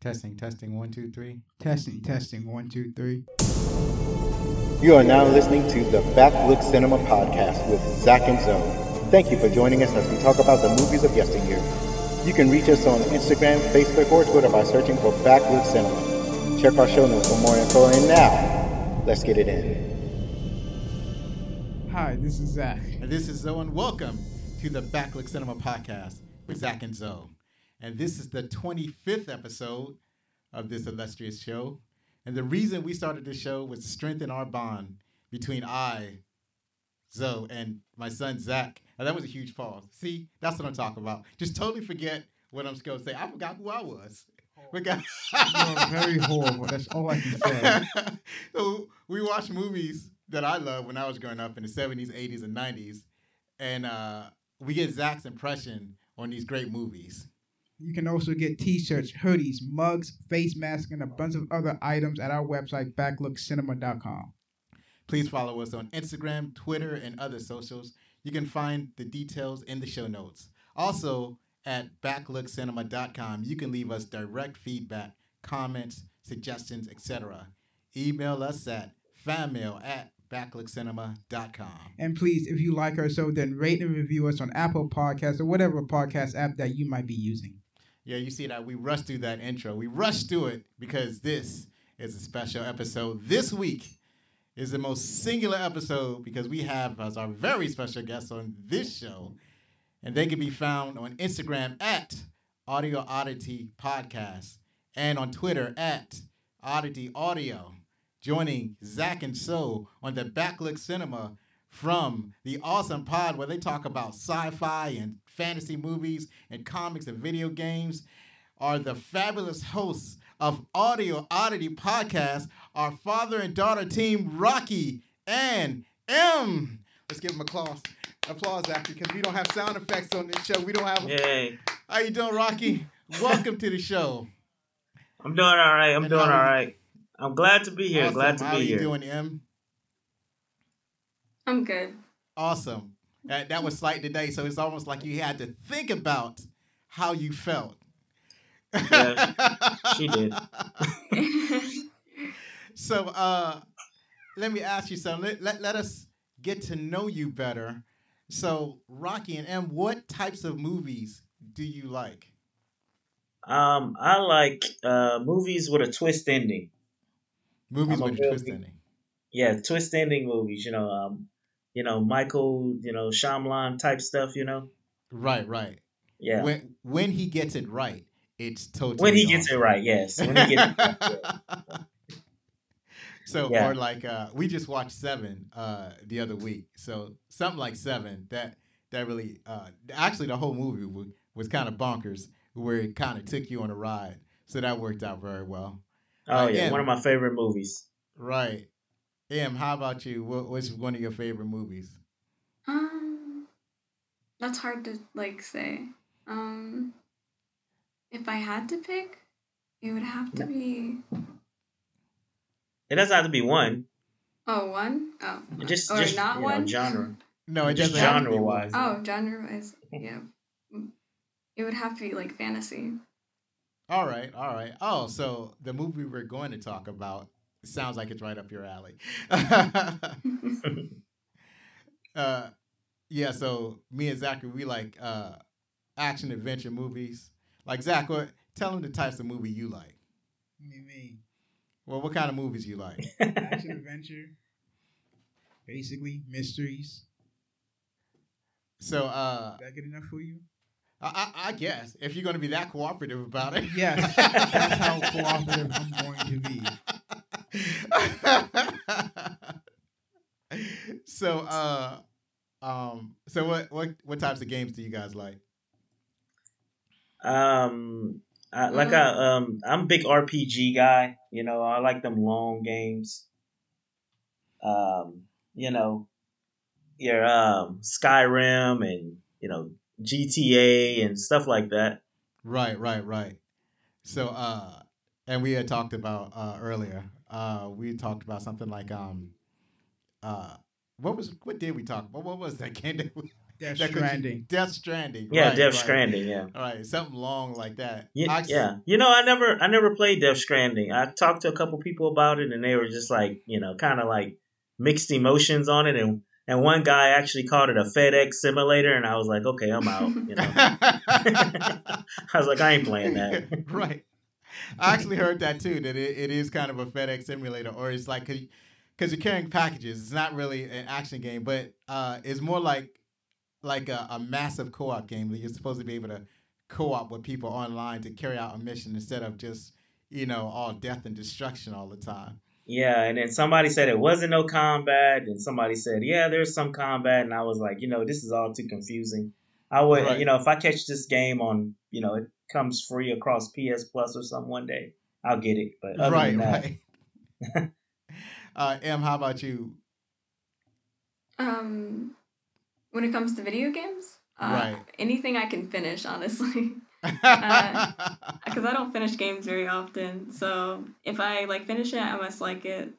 Testing, testing, one, two, three. Testing, testing, one, two, three. You are now listening to the Backlook Cinema Podcast with Zach and Zoe. Thank you for joining us as we talk about the movies of yesteryear. You can reach us on Instagram, Facebook, or Twitter by searching for Backlook Cinema. Check our show notes for more info. And now, let's get it in. Hi, this is Zach. And this is Zoe, and welcome to the Backlook Cinema Podcast with Zach and Zoe. And this is the 25th episode of this illustrious show. And the reason we started this show was to strengthen our bond between I, Zoe, and my son Zach. And that was a huge pause. See, that's what I'm talking about. Just totally forget what I'm supposed to say. I forgot who I was. Forgot. You're very horrible. That's all I can say. so we watched movies that I loved when I was growing up in the 70s, 80s, and 90s. And uh, we get Zach's impression on these great movies. You can also get t-shirts, hoodies, mugs, face masks, and a bunch of other items at our website, backlookcinema.com. Please follow us on Instagram, Twitter, and other socials. You can find the details in the show notes. Also, at backlookcinema.com, you can leave us direct feedback, comments, suggestions, etc. Email us at fanmail at backlookcinema.com. And please, if you like our show, then rate and review us on Apple Podcasts or whatever podcast app that you might be using. Yeah, you see that we rushed through that intro. We rushed through it because this is a special episode. This week is the most singular episode because we have as our very special guest on this show, and they can be found on Instagram at Audio Oddity Podcast and on Twitter at Oddity Audio. Joining Zach and So on the Backlook Cinema from the awesome pod where they talk about sci-fi and fantasy movies and comics and video games are the fabulous hosts of Audio Oddity Podcast, our father and daughter team, Rocky and M. Let's give them applause. Applause, after because we don't have sound effects on this show. We don't have. Yay. How you doing, Rocky? Welcome to the show. I'm doing all right. I'm And doing all how you- right. I'm glad to be here. Awesome. Glad to be here. How be you here. doing, M? I'm good. Awesome. That, that was slight today, so it's almost like you had to think about how you felt. Yeah, she did. so uh let me ask you something. Let, let, let us get to know you better. So Rocky and M, what types of movies do you like? Um, I like uh movies with a twist ending. Movies I'm with a real twist big- ending. Yeah, twist ending movies. You know, um, you know Michael, you know Shyamalan type stuff. You know, Right, right. yeah. When, When he gets it right, it's totally When he gets it right, yes. When he gets it right. So Yeah. or like uh we just watched Seven uh the other week. So something like Seven that that really uh actually the whole movie was, was kind of bonkers where it kind of took you on a ride. So that worked out very well. Oh yeah, Again. one of my favorite movies. Right. Em, how about you? What, what's one of your favorite movies? um, that's hard to like say. Um, if I had to pick, it would have to be It doesn't have to be one. oh one oh It Just, or just not you know, one genre. No, it Just doesn't have to be genre-wise. Oh, genre wise, yeah. It would have to be like fantasy. All right, all right. Oh, so the movie we're going to talk about sounds like it's right up your alley. uh, yeah, so me and Zachary, we like uh, action adventure movies. Like Zach, what, tell him the types of movie you like. What do you mean? Well, what kind of movies you like? Action adventure. Basically, mysteries. So, uh, Is that good enough for you? I, I, I guess if you're going to be that cooperative about it, Yes. That's how cooperative I'm going to be. so, uh, um, so what, what, what types of games do you guys like? Um, I, like I um, I'm a big RPG guy. You know, I like them long games. Um, you know, your um Skyrim and you know GTA and stuff like that. Right, right, right. So, uh, and we had talked about uh, earlier. Uh, we talked about something like um, uh, what was what did we talk about? What was that game? that we- Death that could- Stranding. Death Stranding. Yeah, right, Death right. Stranding. Yeah. All right, something long like that. Yeah, Actually- yeah. You know, I never, I never played Death Stranding. I talked to a couple people about it, and they were just like, you know, kind of like mixed emotions on it. And and one guy actually called it a FedEx simulator, and I was like, okay, I'm out. You know, I was like, I ain't playing that. right. I actually heard that too. That it, it is kind of a FedEx simulator, or it's like because you're carrying packages. It's not really an action game, but uh, it's more like like a, a massive co-op game that you're supposed to be able to co-op with people online to carry out a mission instead of just you know all death and destruction all the time. Yeah, and then somebody said it wasn't no combat, and somebody said, yeah, there's some combat, and I was like, you know, this is all too confusing. I would, Right. you know, if I catch this game on, you know, comes free across PS Plus or something one day, I'll get it. But other right, than that, right. uh, Em, how about you? Um, when it comes to video games, uh, Right. anything I can finish, honestly, because I don't finish games very often. So if I like finish it, I must like it.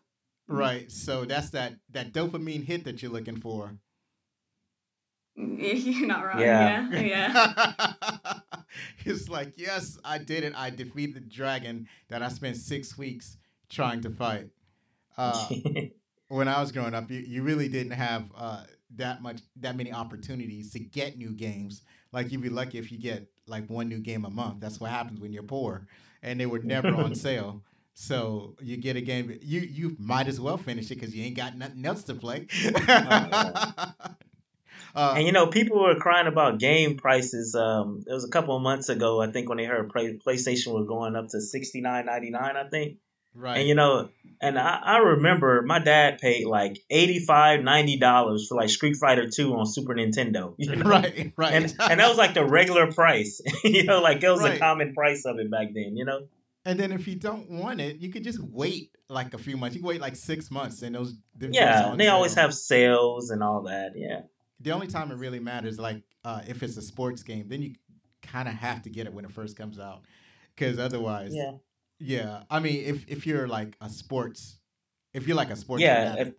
right. So that's that that dopamine hit that you're looking for. You're not wrong. Yeah. Yeah, yeah. it's like, yes, I did it. I defeated the dragon that I spent six weeks trying to fight. Uh, when I was growing up, you, you really didn't have uh, that much, that many opportunities to get new games. Like you'd be lucky if you get like one new game a month. That's what happens when you're poor, and they were never on sale. So you get a game, you you might as well finish it because you ain't got nothing else to play. Uh, And you know, people were crying about game prices. Um, it was a couple of months ago, I think, when they heard play, PlayStation was going up to sixty nine ninety nine. I think, right. and you know, and I, I remember my dad paid like 85 dollars for like Street Fighter two on Super Nintendo. you know? right, right. And and that was like the regular price. you know, like it was Right. the common price of it back then. You know. And then if you don't want it, you could just wait like a few months. You can wait like six months, and those them things are Yeah, they always have sales and all that. Yeah. The only time it really matters, like uh, if it's a sports game, then you kind of have to get it when it first comes out, because otherwise, Yeah. yeah. I mean, if if you're like a sports, if you're like a sports, Yeah, fanatic,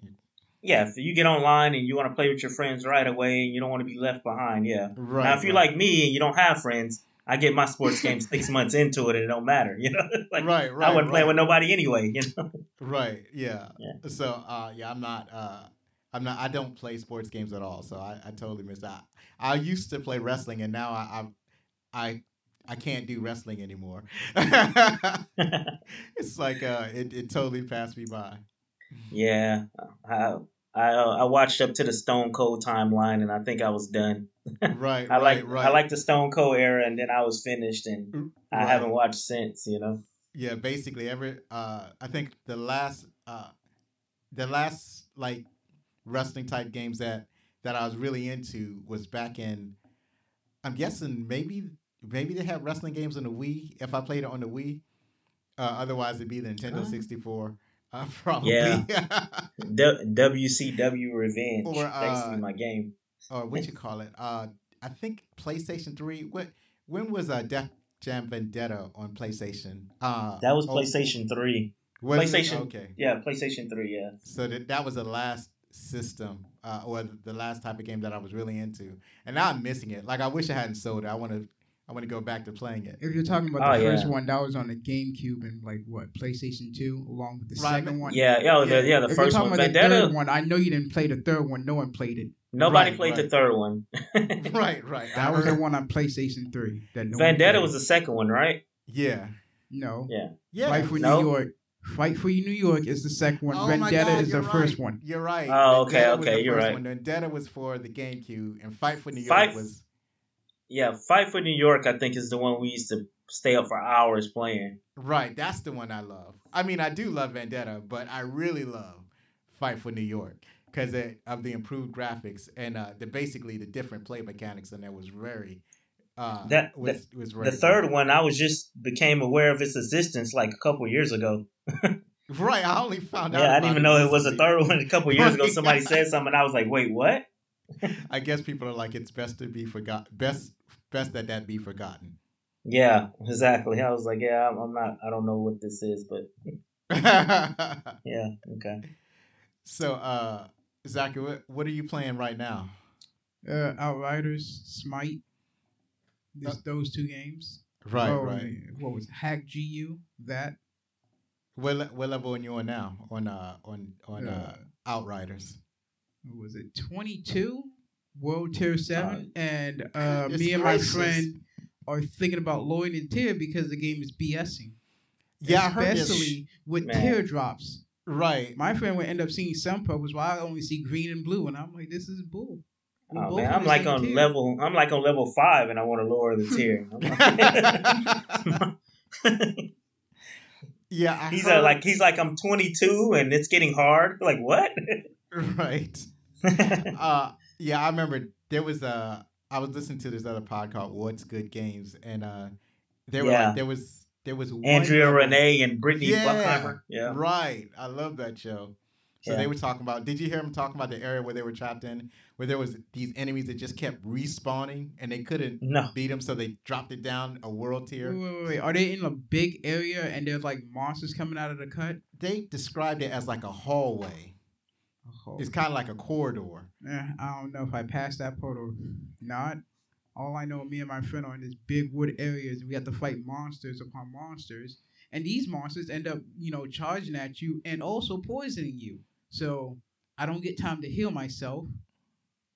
Yeah, if you get online and you want to play with your friends right away and you don't want to be left behind, yeah. right. now, if you're right. like me and you don't have friends, I get my sports game six months into it and it don't matter, you know. like right, right, I wouldn't play with nobody anyway, you know. Right. Yeah. Yeah. So uh yeah, I'm not uh I'm not I don't play sports games at all. So I, I totally missed that. I used to play wrestling and now I I I, I can't do wrestling anymore. it's like uh it, it totally passed me by. yeah, I I, uh, I watched up to the Stone Cold timeline and I think I was done. Right, I right, like right. I like the Stone Cold era and then I was finished and I Right. haven't watched since, you know. Yeah, basically every uh I think the last uh the last like wrestling type games that that I was really into was back in I'm guessing maybe maybe they had wrestling games on the Wii if I played it on the Wii. Uh, otherwise it'd be the Nintendo Oh. 64. Uh, probably. Yeah. D- WCW Revenge. Or, that used to uh, be my game. or what you call it? Uh I think PlayStation 3. What when was uh Def Jam Vendetta on PlayStation? Uh That was oh, PlayStation 3. was it? PlayStation. Okay. Yeah, PlayStation 3, yeah. So that that was the last system, uh, or the last type of game that I was really into, and now I'm missing it. Like I wish I hadn't sold it. I want to, I want to go back to playing it. If you're talking about the Oh, first one, that was on the GameCube and like what PlayStation Two, along with the Right, second one. Yeah, yeah, the, yeah, the if first you're one. talking about the Vendetta, third one, I know you didn't play the third one. No one played it. nobody Right, played the third one. right, right. That was the heard- one on PlayStation Three. That no Vendetta was the second one, right? Yeah, no. Yeah. yeah. Fight for No. New York. Fight for New York is the second one. Oh Vendetta God, is the you're first one. You're right. Oh, okay, Vendetta okay, the you're right. One. Vendetta was for the GameCube, and Fight for New York Fight- was Yeah, Fight for New York, I think, is the one we used to stay up for hours playing. right. That's the one I love. I mean, I do love Vendetta, but I really love Fight for New York because of the improved graphics and uh, the basically the different play mechanics, and that was very. Uh, That- was, was very The good. third one, I was just became aware of its existence like a couple years ago. Right, I only found out. Yeah, I didn't even know it was a third one. A couple years ago, somebody said something, and I was like, "Wait, what?" I guess people are like, it's best to be forgot. Best, best that that be forgotten. Yeah, exactly. I was like, "Yeah, I'm, I'm not. I don't know what this is, but yeah, okay." so, uh, Zachary, what, what are you playing right now? Uh, Outriders, Smite. This, those two games. Right, Oh, right. What was it? Hack GU? That. What le- what level are you on now? On uh on on uh, Uh, Outriders. was it 22 world tier 7 and uh me and my friend are thinking about lowering the tier because the game is bsing Yeah, I heard this. especially with Man. teardrops Right. my friend would end up seeing some purples while i only see green and blue and i'm like this is bull We're Oh man, I'm like on tier. level. I'm like on level five, and I want to lower the tier. Yeah, I he's heard, uh, like he's like I'm 22 and it's getting hard. Like what? right. uh yeah, I remember there was a. I was listening to this other pod called What's Good Games and uh there were Yeah. like there was there was Andrea Renee and Brittany Yeah. Brombacher. Yeah. Right. I love that show. So Yeah. they were talking about did you hear them talking about the area where they were trapped in where there was these enemies that just kept respawning and they couldn't No. beat them so they dropped it down a world tier. wait, wait, wait. Are they in a big area and there's like monsters coming out of the cut? They described it as like a hallway. Oh, It's kind of like a corridor. eh, I don't know if I passed that portal. Not. All I know, me and my friend are in this big wood areas. We have to fight monsters upon monsters, and these monsters end up, you know, charging at you and also poisoning you. So I don't get time to heal myself,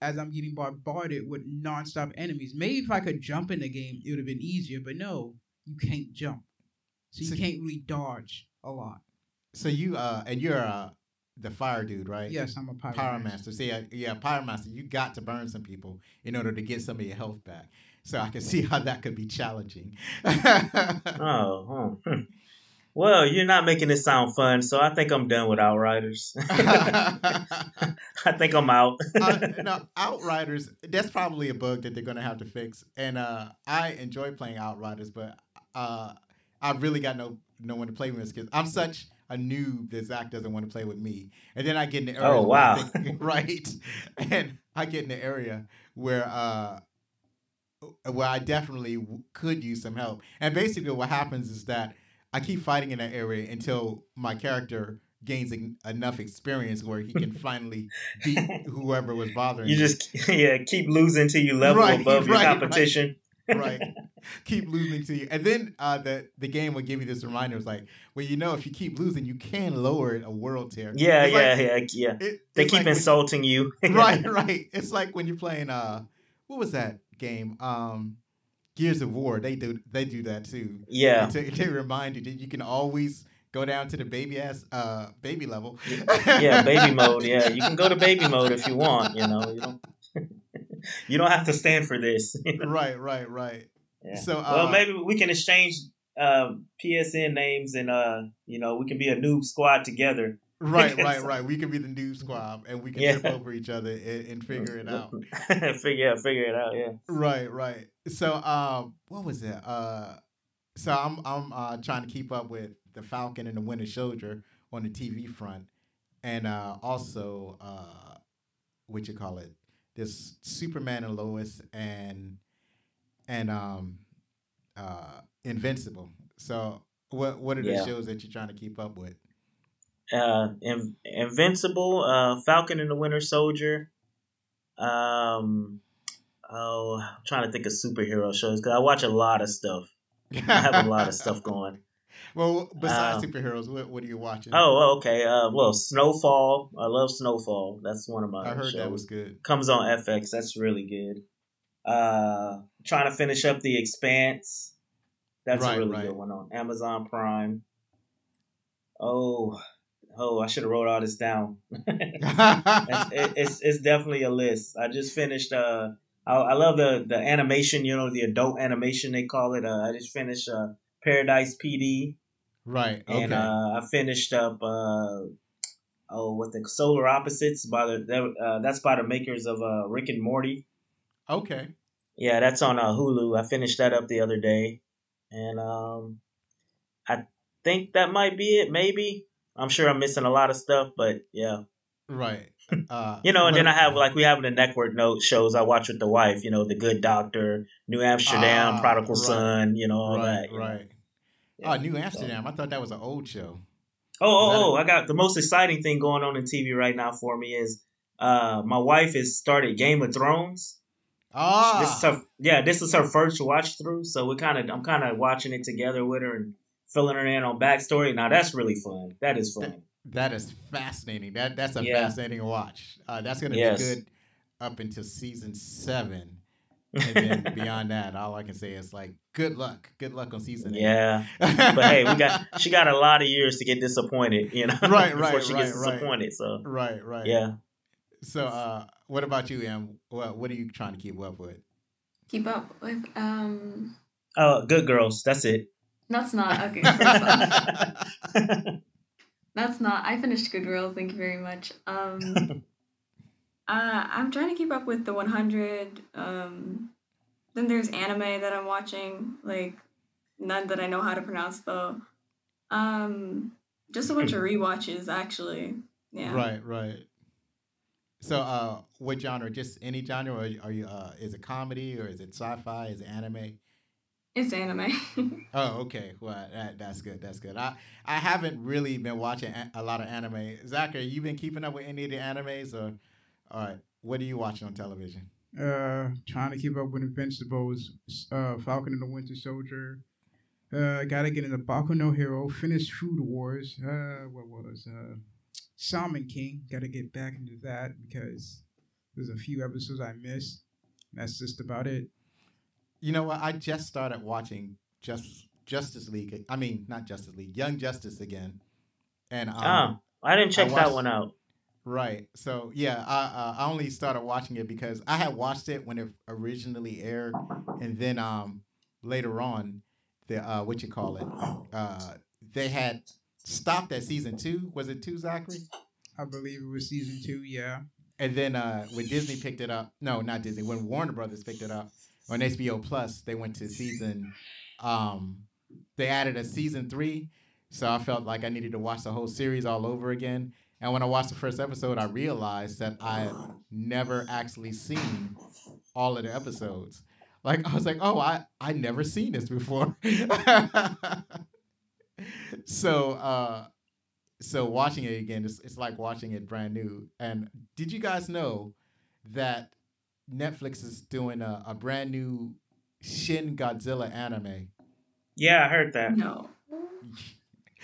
as I'm getting bombarded with nonstop enemies. Maybe if I could jump in the game, it would have been easier. But no, you can't jump, so you So- can't really dodge a lot. So you uh and you're uh the fire dude, right? Yes, I'm a pirate. Pyromancer. See, uh, yeah, Pyromancer. You got to burn some people in order to get some of your health back. So I can see how that could be challenging. Oh. huh. Well, you're not making it sound fun, so I think I'm done with Outriders. I think I'm out. uh, no, Outriders. That's probably a bug that they're gonna have to fix. And uh, I enjoy playing Outriders, but uh, I really got no no one to play with because I'm such a noob that Zach doesn't want to play with me. And then I get in the area. Oh, where I wow. think- right. And I get in the area where uh, where I definitely could use some help. And basically, what happens is that I keep fighting in that area until my character gains en- enough experience where he can finally beat whoever was bothering You me. just yeah keep losing till you level Right, above your right, right. competition. right. Keep losing to you, and then uh, the the game will give you this reminder. It's like, well, you know, if you keep losing, you can lower it a world tier. Yeah, yeah, like- yeah, yeah. It, They keep like insulting you. right, right. It's like when you're playing uh, what was that game? Um, Gears of War. They do they do that too. Yeah. They, they remind you that you can always go down to the baby ass uh baby level. Yeah, baby mode. Yeah, you can go to baby mode if you want. You know, you don't. you don't have to stand for this. right, right, right. Yeah. So, well, uh, maybe we can exchange uh, PSN names, and uh, you know, we can be a noob squad together. Right, right, right. We can be the new squad, and we can Yeah. trip over each other and, and figure it out. figure out, figure it out. Yeah. Right, right. So, um, what was it? Uh, so I'm I'm uh, trying to keep up with the Falcon and the Winter Soldier on the TV front, and uh, also uh, what you call it? This Superman and Lois and and um, uh, Invincible. So, what what are the Yeah. shows that you're trying to keep up with? Uh, In- Invincible, uh, Falcon and the Winter Soldier. Um, oh, I'm trying to think of superhero shows because I watch a lot of stuff. I have a lot of stuff going. Well, besides Um, superheroes, what what are you watching? Oh, okay. Uh, well, Snowfall. I love Snowfall. That's one of my. I heard shows. that was good. comes on FX. That's really good. Uh, trying to finish up The Expanse. That's Right, a really right. good one on Amazon Prime. Oh, oh, I should have wrote all this down. it's, it, it's it's definitely a list. I just finished. Uh, I, I love the the animation. You know, the adult animation they call it. Uh, I just finished uh, Paradise PD, right. Okay. and uh, I finished up. Uh, oh, what the Solar Opposites by the uh, that's by the makers of uh, Rick and Morty. okay. Yeah, that's on uh, Hulu. I finished that up the other day, and um, I think that might be it. Maybe I'm sure I'm missing a lot of stuff, but yeah, Right. Uh, you know. And then I have like we have the network note shows I watch with the wife. You know, The Good Doctor, New Amsterdam, Ah, Prodigal right. Son. You know all right, that. right. Yeah. Oh, New Amsterdam. I thought that was an old show. Oh, oh, oh! I got the most exciting thing going on in TV right now for me is uh, my wife has started Game of Thrones. Ah, This is her, yeah, this is her first watch through, so we kind of, I'm kind of watching it together with her and filling her in on backstory. Now that's really fun. That is fun. that is fascinating. That that's a Yeah. fascinating watch. Uh, that's gonna Yes. be good up until season seven, and then beyond that, all I can say is like, good luck, good luck on season eight. Yeah, but hey, we got she got a lot of years to get disappointed, you know, Right, before right, she right, gets right. disappointed. So right, right. yeah, So, uh, what about you, Em? What what are you trying to keep up with? Keep up with um. oh, Good Girls, that's it. That's not okay. That's not. I finished Good Girls. Thank you very much. Um. Uh, I'm trying to keep up with the 100. Um, then there's anime that I'm watching, like none that I know how to pronounce though. Um, just a bunch of rewatches actually. Yeah. Right, right. So, uh, what genre? Just any genre, or are you? Uh, is it comedy, or is it sci-fi? Is it anime? It's anime. Oh, okay. Well, that, that's good. That's good. I I haven't really been watching a, a lot of anime. Zachary, you been keeping up with any of the animes, or all right? What are you watching on television? Uh, trying to keep up with Invincibles, uh, Falcon and the Winter Soldier. Uh, gotta get into Boku no Hero. Finish Food Wars. Uh, what was uh, Shaman King. Gotta get back into that because there's a few episodes I missed. That's just about it. You know what? I just started watching just Justice League. I mean, not Justice League, Young Justice again. And um, oh, I didn't check I that one out. Right. So yeah, I uh, I only started watching it because I had watched it when it originally aired, and then um later on, the uh what you call it, uh they had stopped at season two. Was it two, Zachary? I believe it was season two. Yeah. And then uh when Disney picked it up, no, not Disney. When Warner Brothers picked it up on HBO Plus, they went to season. Um, they added a season three, so I felt like I needed to watch the whole series all over again. And when I watched the first episode, I realized that I never actually seen all of the episodes. Like I was like, oh, I I never seen this before. so uh, so watching it again, it's, it's like watching it brand new. And did you guys know that Netflix is doing a, a brand new Shin Godzilla anime? Yeah, I heard that. No.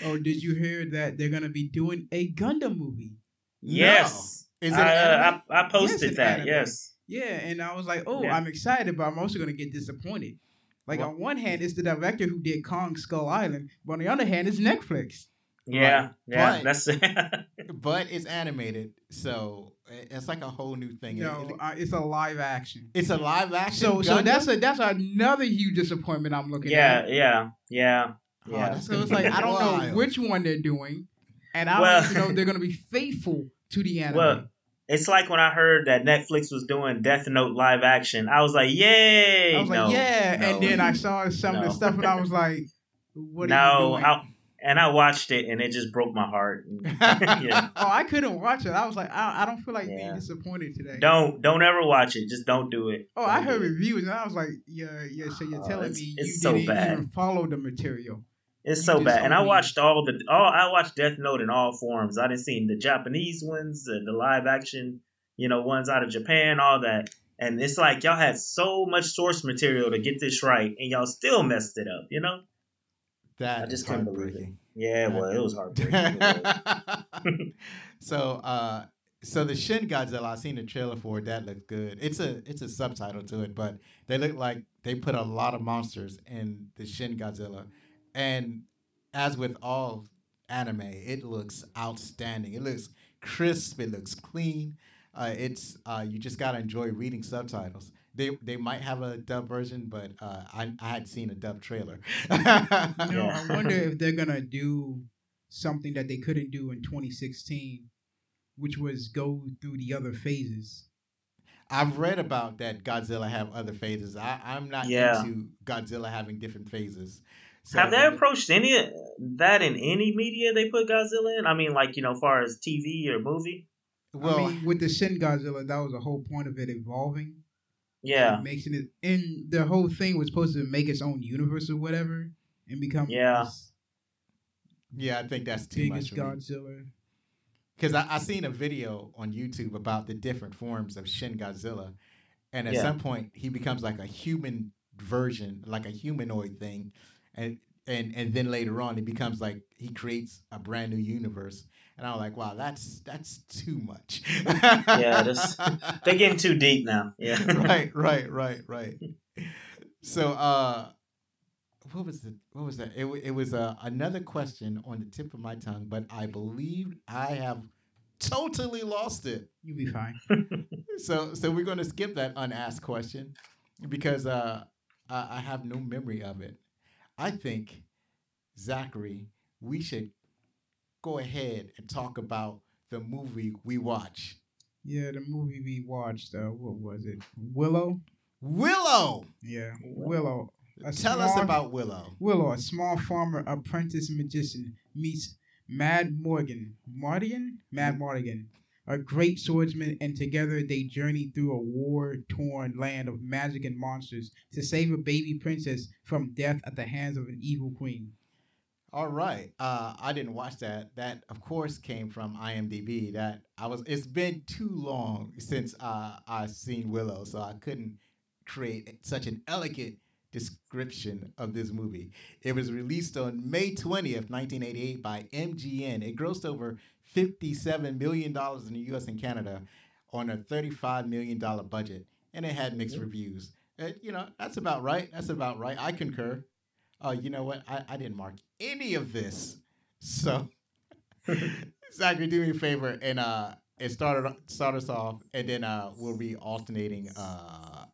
Oh, did you hear that they're gonna be doing a Gundam movie? Yes, No. Is it I, uh. I, I posted it's that. anime. Yes, Yeah, and I was like, oh, Yeah. I'm excited, but I'm also gonna get disappointed. Like Well- on one hand, it's the director who did Kong Skull Island, but on the other hand, it's Netflix. Yeah, Right. yeah. But- That's but it's animated, so it's like a whole new thing. No, it- uh, it's a live action. it's a live action. So, so that's a that's another huge disappointment I'm looking yeah, at. yeah, yeah. Oh, yeah. that's So it's like I don't wild. know which one they're doing, and I Well- don't even know if they're gonna be faithful to the anime. Well, It's like when I heard that Netflix was doing Death Note live action. I was like, "Yay!" I was no, like, yeah, no. and then I saw some of the stuff, and I was like, what are no, you doing? I, and I watched it, and it just broke my heart. yeah. Oh, I couldn't watch it. I was like, I, I don't feel like Yeah. being disappointed today. Don't don't ever watch it. Just don't do it. Oh, I heard reviews, and I was like, yeah, yeah. So you're Oh, telling me it's you so didn't bad. even follow the material? It's You so bad, and I watched all the all. I watched Death Note in all forms. I didn't see the Japanese ones, the, the live action, you know, ones out of Japan, all that. And it's like y'all had so much source material to get this right, and y'all still messed it up. You know? That I just couldn't believe it. Yeah, well, it was heartbreaking. So uh so the Shin Godzilla, I seen the trailer for it. That looked good. It's a it's a subtitle to it, but they look like they put a lot of monsters in the Shin Godzilla, and as with all anime, it looks outstanding. It looks crisp. It looks clean. Uh, it's uh, you just gotta enjoy reading subtitles. They they might have a dub version, but uh, I I had seen a dub trailer. You know, I wonder if they're gonna do something that they couldn't do in 2016, which was go through the other phases. I've read about that Godzilla have other phases. I, I'm not Yeah. into Godzilla having different phases. So Have they approached any of that in any media they put Godzilla in? I mean, like you know, far as TV or movie. Well, I mean, with the Shin Godzilla, that was the whole point of it evolving. Yeah, making it, and the whole thing was supposed to make its own universe or whatever, and become Yeah. this yeah, I think that's too biggest much. Godzilla. because I, I seen a video on YouTube about the different forms of Shin Godzilla, and at Yeah. some point he becomes like a human version, like a humanoid thing, and and and then later on it becomes like he creates a brand new universe, and I'm like, wow, that's that's too much. Yeah, that's- They're getting too deep now. Yeah. right, right, right, right. So, uh, what was the what was that? It, it was uh, another question on the tip of my tongue, but I believe I have totally lost it. You'll be fine. So, so we're going to skip that unasked question because uh, I, I have no memory of it. I think Zachary, we should go ahead and talk about the movie we watch. Yeah, the movie we watched. Uh, what was it? Willow. Willow. Yeah, Willow. A Tell us about Willow. Willow, a small farmer apprentice magician, meets Mad Morgan. Morgan? Mad Morgan. A great swordsman, and together they journey through a war torn land of magic and monsters to save a baby princess from death at the hands of an evil queen. All right. Uh, I didn't watch that. That, of course, came from IMDb. That I was. It's been too long since uh, I seen Willow, so I couldn't create such an elegant description of this movie. It was released on May twentieth, nineteen eighty-eight, by MGM. It grossed over fifty-seven million dollars in the U.S. and Canada on a thirty-five million dollar budget, and it had mixed reviews. Uh, you know, that's about right. That's about right. I concur. Oh, you know what? I, I didn't mark any of this. So, Zachary, do me a favor and uh, and start it, start us off, and then uh, we'll be alternating uh,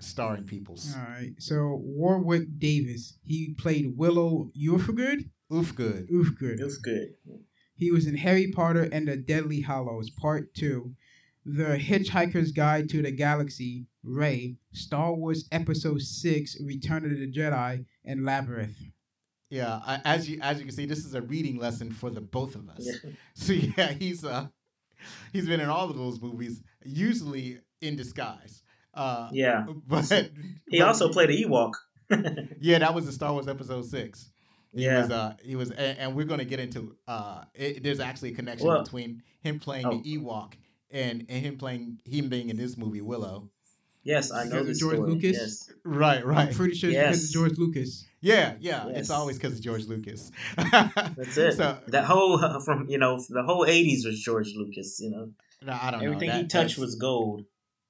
starring peoples. All right. So Warwick Davis, he played Willow Ufgood. Oof, good. Ufgood. It was good. He was in Harry Potter and the Deathly Hallows, Part 2, The Hitchhiker's Guide to the Galaxy, Ray, Star Wars Episode 6, Return of the Jedi, and Labyrinth. Yeah, I, as you as you can see, this is a reading lesson for the both of us. Yeah. So yeah, he's uh he's been in all of those movies, usually in disguise. Uh, Yeah. but He but- also played an Ewok. Yeah, that was the Star Wars Episode Six. He Yeah. was, uh, he was, and, and we're gonna get into. Uh, it, there's actually a connection Well- between him playing Oh. the Ewok and and him playing him being in this movie Willow. Yes, I know this George story. Lucas? Yes. Right, I'm right. pretty sure it's because of George Lucas. Yeah, yeah. Yes. It's always because of George Lucas. That's it. So that whole from you know the whole '80s was George Lucas. You know, no, I don't know. everything know. he touched was gold.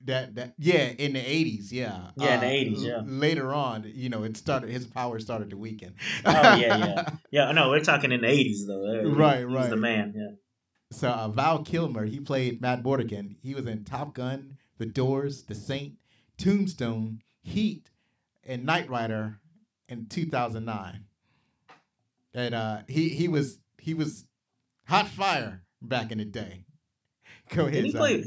that that yeah in the 80s yeah Yeah, in the Uh, 80s, l- yeah. later on you know it started his power started to weaken Oh yeah, yeah, yeah. No, we're talking in the '80s though. Uh, he- Right, he was right. the man. Yeah. so uh, val kilmer he played Madmartigan he was in top gun the doors the saint tombstone heat and knight rider in 2009 and uh he he was he was hot fire back in the day go ahead Did he Zachary.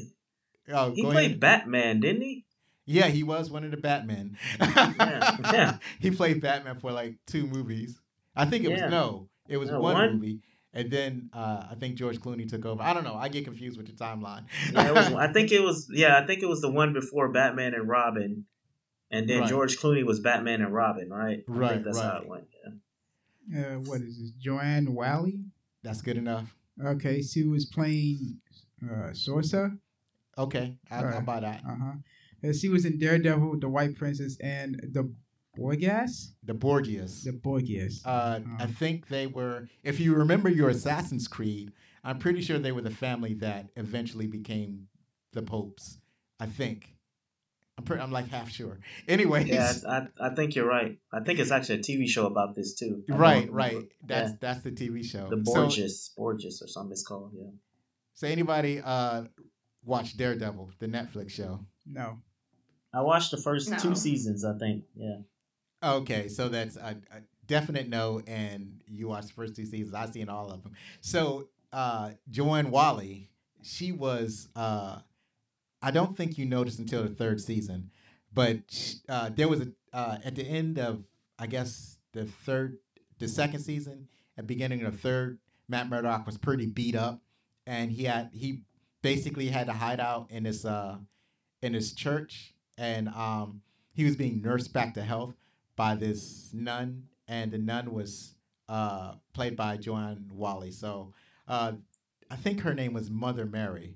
play? oh, He played ahead. Batman, didn't he? Yeah, he was one of the Batman. Yeah, yeah. he played Batman for like two movies. I think it Yeah. was no, it was No, one, one? movie, and then uh, I think George Clooney took over. I don't know. I get confused with the timeline. Yeah, was. I think it was. Yeah, I think it was the one before Batman and Robin, and then Right. George Clooney was Batman and Robin, right? I Right, think that's how right. it went. Yeah. Uh, what is this? Joanne Whalley? That's good enough. Okay, she was playing uh, Sorsha. Okay, I, I'll Alright. buy that. Uh huh. She was in Daredevil, The White Princess, and The Borgias. The Borgias. The Borgias. Uh, I Uh-huh. think they were. If you remember your Assassin's Creed, I'm pretty sure they were the family that eventually became the popes. I think. I'm pretty, I'm like half sure. Anyways, Yeah, I, I think you're right. I think it's actually a TV show about this too. I right, right. That's Yeah. that's the TV show. the So- Borges, Borges or something it's called. Yeah. So, anybody uh watch Daredevil, the Netflix show? No. I watched the first No. two seasons. I think. Yeah. Okay, so that's a, a definite no, and you watched the first two seasons. I've seen all of them. So, uh Joanne Whalley, she was. uh I don't think you noticed until the third season, but sh- uh, there was a uh, at the end of I guess the third, the second season, at beginning of the third, Matt Murdock was pretty beat up, and he had he basically had to hide out in his uh in his church, and um he was being nursed back to health by this nun, and the nun was uh played by Joanne Whalley. So uh I think her name was Mother Mary.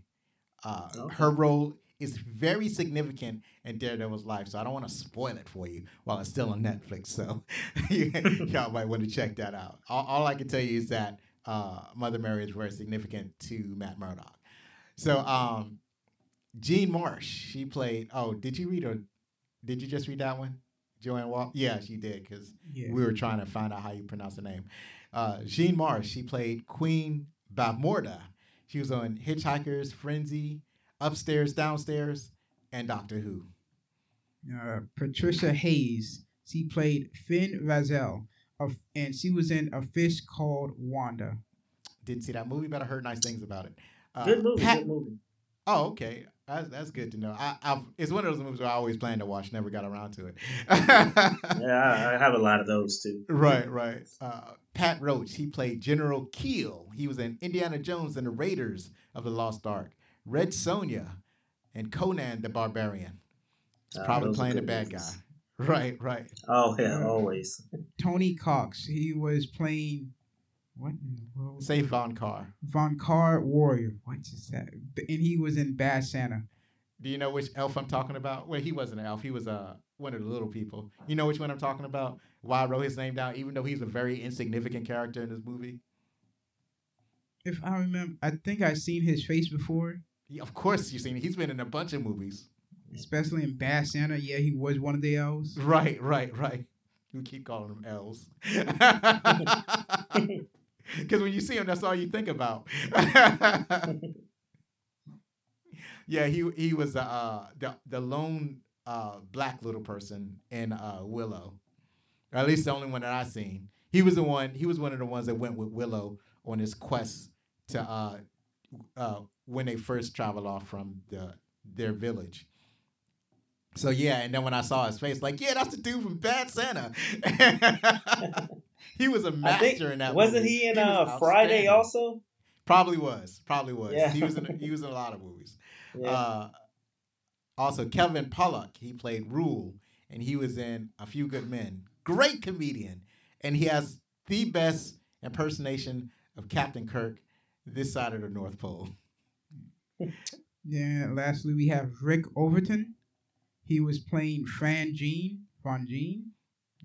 Uh, Okay. Her role is very significant in Daredevil's life, so I don't want to spoil it for you while it's still on Netflix. So y'all might want to check that out. All, all I can tell you is that uh, Mother Mary is very significant to Matt Murdock. So um, Jean Marsh, she played. Oh, did you read or did you just read that one? Joanne Wall? Yeah, she did because Yeah. we were trying to find out how you pronounce the name. Uh, Jean Marsh, she played Queen Bavmorda. She was on Hitchcock's Frenzy, Upstairs, Downstairs, and Doctor Who. uh, Patricia Hayes. She played Fin Raziel, of, and she was in A Fish Called Wanda. Didn't see that movie, but I heard nice things about it. Uh, Good movie. Pat- good movie. Oh, okay. That's, that's good to know. I, I've, it's one of those movies where I always plan to watch, never got around to it. Yeah, I, I have a lot of those too. Right, right. Uh, Pat Roach, he played General Kael. He was in Indiana Jones and the Raiders of the Lost Ark. Red Sonja and Conan the Barbarian. He's Ah, probably playing the bad movies. guy. Right, right. Oh yeah, Yeah. always. Tony Cox. He was playing what in the world? Say Von Carr. Vohnkar Warrior. What is that? And he was in Bad Santa. Do you know which elf I'm talking about? Well, he wasn't an elf. He was uh, one of the little people. You know which one I'm talking about? Why I wrote his name down, even though he's a very insignificant character in this movie. If I remember, I think I've seen his face before, Yeah, of course, you've seen it. He's been in a bunch of movies. especially in Bad Santa. Yeah, he was one of the elves. Right, right, right. We keep calling them elves. Because when you see him, that's all you think about. yeah, he he was the uh, the the lone uh, black little person in uh, Willow, or at least the only one that I seen. He was the one. He was one of the ones that went with Willow on his quest to uh, uh, when they first travel off from the their village. So yeah, and then when I saw his face, like, yeah, that's the dude from Bad Santa. he was a master think in that. wasn't movie. he in was uh, Friday also? Probably was. Probably was. Yeah. He was in. He was in a lot of movies. Yeah. Uh, also, Kevin Pollak. He played Rool, and he was in A Few Good Men. Great comedian, and he has the best impersonation of Captain Kirk this side of the North Pole. Yeah. Lastly, we have Rick Overton. He was playing Franjean. Fran Jean.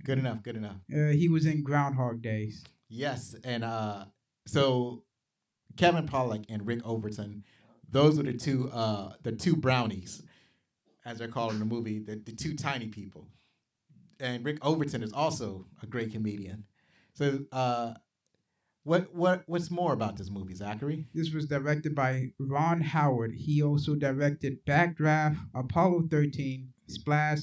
Good enough. Good enough. Uh, he was in Groundhog Days. Yes, and uh, so Kevin Pollak and Rick Overton, those were the two uh, the two brownies, as they're called in the movie, the, the two tiny people. And Rick Overton is also a great comedian. So, uh, what what what's more about this movie, Zachary? This was directed by Ron Howard. He also directed Backdraft, Apollo 13, Splash,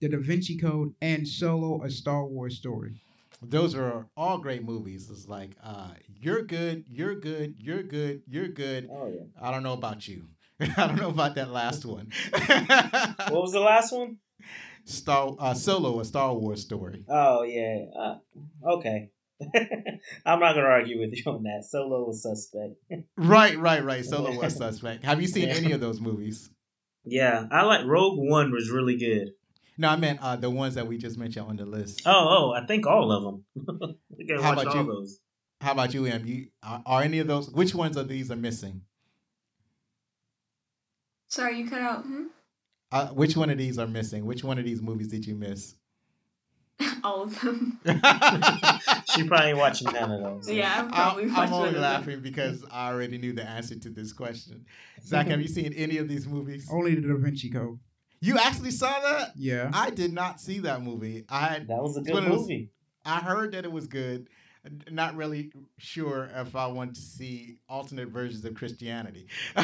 The Da Vinci Code, and Solo: A Star Wars Story. Those are all great movies. It's like uh, you're good, you're good, you're good, you're good. oh yeah. I don't know about you. I don't know about that last one. What was the last one? Star uh, Solo, a Star Wars story. Oh yeah. Uh, okay. I'm not gonna argue with you on that. Solo was suspect. Right, right, right. Solo was suspect. Have you seen Yeah. any of those movies? Yeah, I like Rogue One was really good. No, I meant uh, the ones that we just mentioned on the list. Oh, oh, I think all of them. we How about all you? those. How about you, Em? You are, are any of those? Which ones of these are missing? Sorry, you cut out. Hmm? Uh, which one of these are missing? Which one of these movies did you miss? All of them. She probably ain't watching none of those. Yeah, I'm probably I'm, I'm only laughing because I already knew the answer to this question. Zach, have you seen any of these movies? Only The Da Vinci Code. You actually saw that? Yeah. I did not see that movie. I That was a good one of those- movie. I heard that it was good. Not really sure if I want to see alternate versions of Christianity.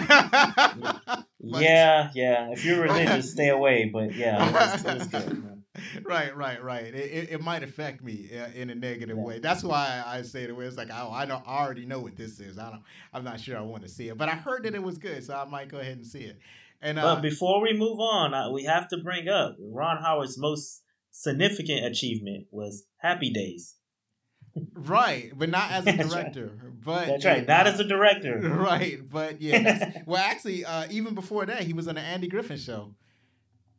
But- yeah, yeah. If you're religious, stay away. But yeah, it was, it was good. man. right, right, right. It, it, it might affect me uh, in a negative Yeah. way. That's why I say the way it's like, oh, I know, I already know what this is. I don't, I'm not sure I want to see it, but I heard that it was good, so I might go ahead and see it. And uh, But before we move on, uh, we have to bring up Ron Howard's most significant achievement was Happy Days. right, but not as a right. director. But That's right. Not as a director. Right, but yeah. well, actually, uh, even before that, he was on the Andy Griffin show.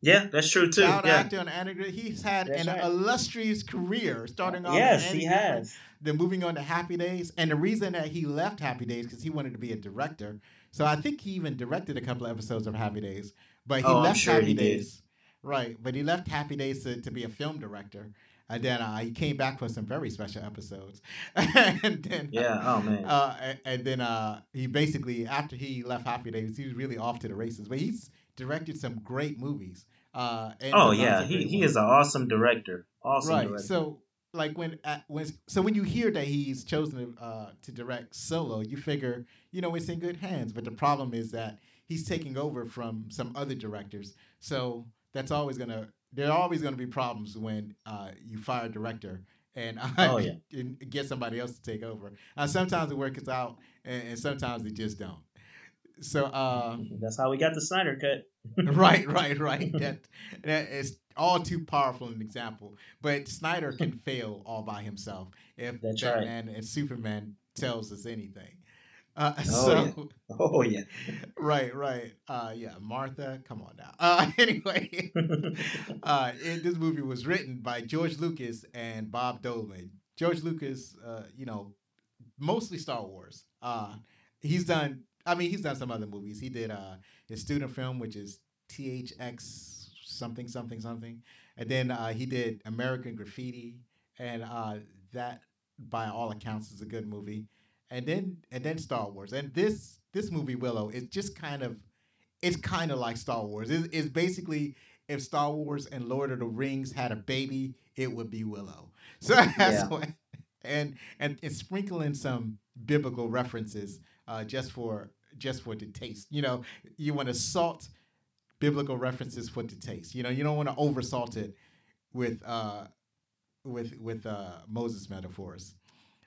Yeah, that's true too. Child Yeah. actor on Andy Griffin. He's had That's an right. illustrious career, starting off. Yes, he Griffin, has. then moving on to Happy Days. And the reason that he left Happy Days because he wanted to be a director. So I think he even directed a couple of episodes of Happy Days. But he Oh, left sure Happy he did. Days. Right. But he left Happy Days to, to be a film director. And then uh, he came back for some very special episodes. and then Yeah. Oh man. uh, and, and then uh, he basically, after he left Happy Days, he was really off to the races. But he's directed some great movies. Uh, and oh yeah. He he is an awesome director. Awesome right. director. So like when at, when so when you hear that he's chosen uh, to direct solo, you figure you know it's in good hands. But the problem is that he's taking over from some other directors. So that's always gonna there are always gonna be problems when uh, you fire a director and uh, Oh, yeah. get somebody else to take over. Uh, sometimes it works out, and, and sometimes it just don't. So uh, That's how we got the Snyder cut. right, right, right. That that is all too powerful an example. But Snyder can fail all by himself if That's right. Batman and Superman tells us anything. Uh, Oh, so Oh yeah. right, right. Uh, yeah, Martha, come on now. Uh, anyway, uh, it, this movie was written by George Lucas and Bob Dolman. George Lucas, uh, you know, mostly Star Wars. Uh, he's done. I mean, he's done some other movies. He did uh, his student film, which is THX something something something, and then uh, he did American Graffiti, and uh, that, by all accounts, is a good movie. And then and then Star Wars, and this this movie Willow is just kind of, it's kind of like Star Wars. It's, it's basically if Star Wars and Lord of the Rings had a baby, it would be Willow. So that's Yeah. what, and and and sprinkling some biblical references uh, just for just for the taste. You know, you want to salt biblical references for the taste. You know, you don't want to oversalt it with uh, with with uh, Moses metaphors.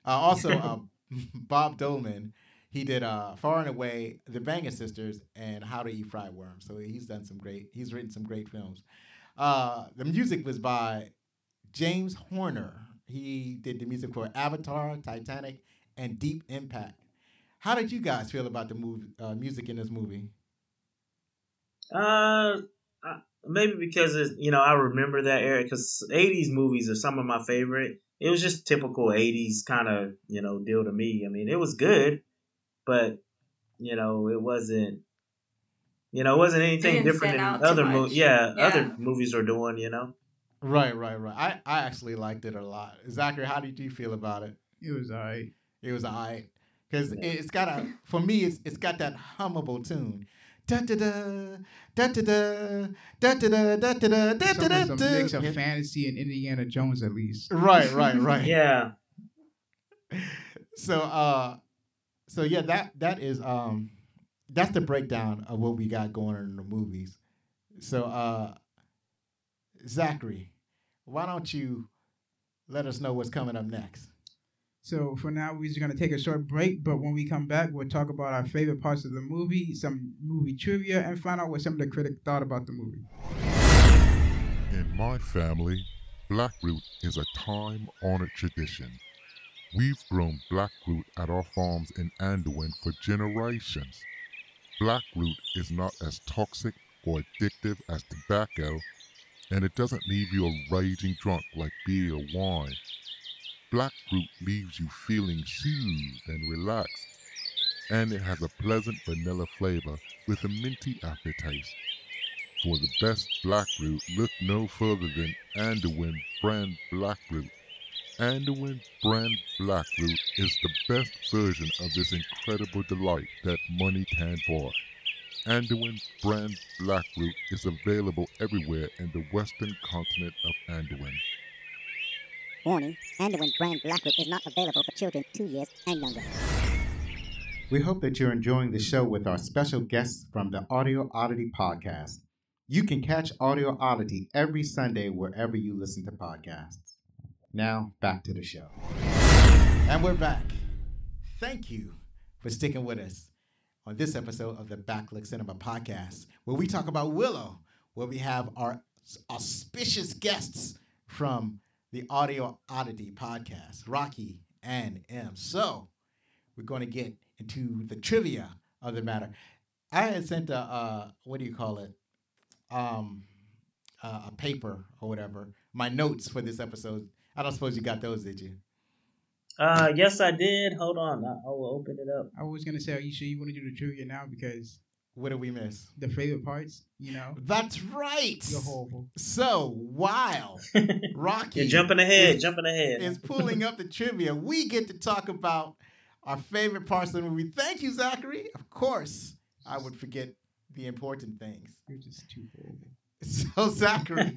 Uh, also, uh, Bob Dolman, he did uh, Far and Away, The Banger Sisters, and How to Eat Fried Worms. So he's done some great. He's written some great films. Uh, the music was by James Horner. He did the music for Avatar, Titanic, and Deep Impact. How did you guys feel about the movie, uh, music in this movie? Uh, maybe because it's, you know I remember that era because '80s movies are some of my favorite. It was just typical '80s kind of you know deal to me. I mean, it was good, but you know it wasn't. You know, it wasn't anything didn't different than other movies. Yeah, Yeah. other movies are doing. You know. Right, right, right. I, I actually liked it a lot. Zachary, how did you feel about it? It was alright. It was alright because it's got a for me it's it's got that hummable tune. Da da da da da da da da da da da da da Some da of some mix da. of fantasy and Indiana Jones at least. Right, right, right. Yeah. So uh, so yeah, that that is um, that's the breakdown of what we got going on in the movies. So uh, Zachary, why don't you let us know what's coming up next? So for now, we're just gonna take a short break. But when we come back, we'll talk about our favorite parts of the movie, some movie trivia, and find out what some of the critics thought about the movie. In my family, blackroot is a time honored tradition. We've grown blackroot at our farms in Andowyne for generations. Blackroot is not as toxic or addictive as tobacco, and it doesn't leave you a raging drunk like beer or wine. Blackroot leaves you feeling soothed and relaxed, and it has a pleasant vanilla flavor with a minty aftertaste. For the best black root, look no further than Andowyne brand black root. Andowyne brand black root is the best version of this incredible delight that money can buy. Andowyne brand Blackroot is available everywhere in the western continent of Andowyne. Warning, Andowyne brand Blackroot is not available for children 2 years and younger. We hope that you're enjoying the show with our special guests from the Audio Oddity podcast. You can catch Audio Oddity every Sunday wherever you listen to podcasts. Now, back to the show. And we're back. Thank you for sticking with us on this episode of the Backlook Cinema podcast, where we talk about Willow, where we have our auspicious guests from the Audio Oddity podcast, Rocky and M. So, we're going to get into the trivia of the matter. I had sent a uh, what do you call it? Um, uh, a paper or whatever. My notes for this episode. I don't suppose you got those, did you? Uh, yes, I did. Hold on, I, I will open it up. I was gonna say, are you sure you want to do the trivia now? Because What did we miss? the favorite parts, you know, That's right. you're horrible. So while Rocky You're jumping ahead, is, jumping ahead. is pulling up the trivia, we get to talk about our favorite parts of the movie. Thank you, Zachary. Of course, I would forget the important things. You're just too horrible. So Zachary,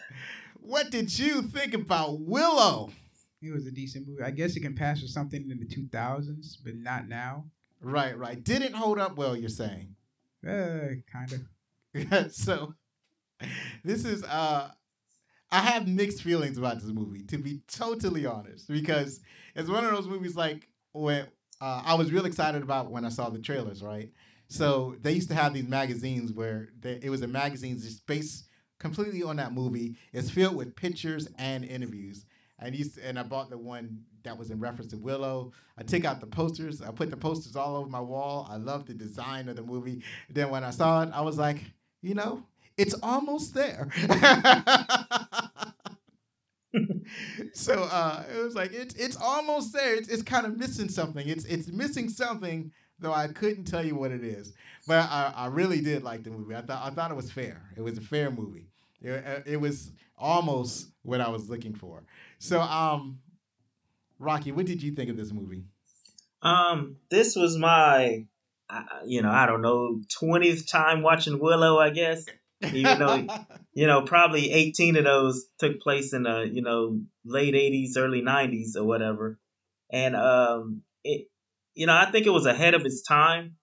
what did you think about Willow? It was a decent movie. I guess it can pass for something in the 2000s, but not now. Right, right. Didn't hold up well, you're saying. Uh, kind of. so this is uh I have mixed feelings about this movie, to be totally honest, because it's one of those movies like when uh, I was real excited about when I saw the trailers, right? So they used to have these magazines where they, it was a magazine just based completely on that movie. It's filled with pictures and interviews. And used to, and I bought the one that was in reference to Willow. I took out the posters. I put the posters all over my wall. I loved the design of the movie. Then when I saw it, I was like, you know, it's almost there. so uh, it was like it's it's almost there. It's, it's kind of missing something. It's it's missing something, though I couldn't tell you what it is. But I, I really did like the movie. I thought I thought it was fair. It was a fair movie. It, it was almost what I was looking for. So um, Rocky, what did you think of this movie? Um, this was my, you know, I don't know, twentieth time watching Willow. I guess, even though you know, probably eighteen of those took place in the you know late eighties, early nineties, or whatever. And um, it, you know, I think it was ahead of its time.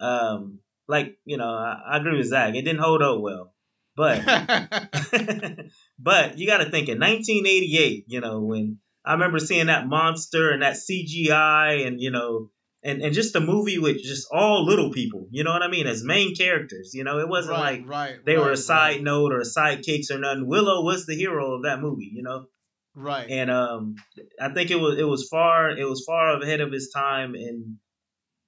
Um, like you know, I, I agree with Zach. It didn't hold up well, but but you got to think in 1988, you know, when I remember seeing that monster and that CGI and, you know, and, and just a movie with just all little people, you know what I mean, as main characters. You know, it wasn't right, like right, they were a side right, note or sidekicks or nothing. Willow was the hero of that movie, you know? right. And um I think it was it was far it was far ahead of its time and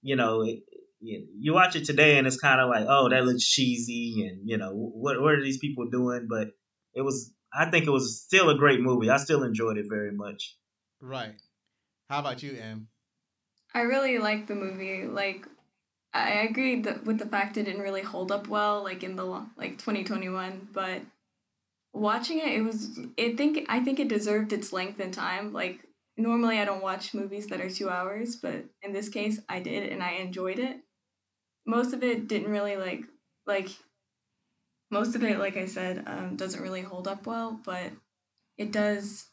you know, it, you watch it today and it's kind of like, oh, that looks cheesy, and you know, what what are these people doing? But it was, I think it was still a great movie. I still enjoyed it very much. Right. How about you, Em? I really liked the movie. Like, I agreed that with the fact it didn't really hold up well, like in the like 2021. But watching it, it was. I think I think it deserved its length and time. Like normally, I don't watch movies that are two hours, but in this case, I did, and I enjoyed it. Most of it didn't really like like. Most of it, like I said, um, doesn't really hold up well, but it does.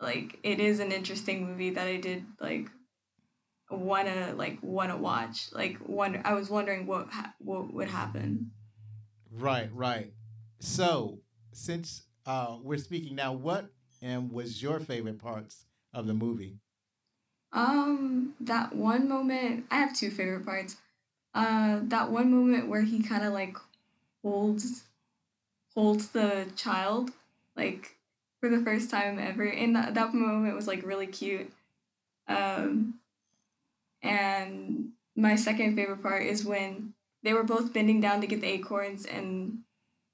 Like it is an interesting movie that I did like wanna like wanna watch. Like wonder, I was wondering what ha- what would happen. Right, right. So, since uh, we're speaking now, what and was your favorite parts of the movie? Um, that one moment. I have two favorite parts. Uh, that one moment where he kind of like holds holds the child like for the first time ever, and that, that moment was like really cute. Um, and my second favorite part is when they were both bending down to get the acorns, and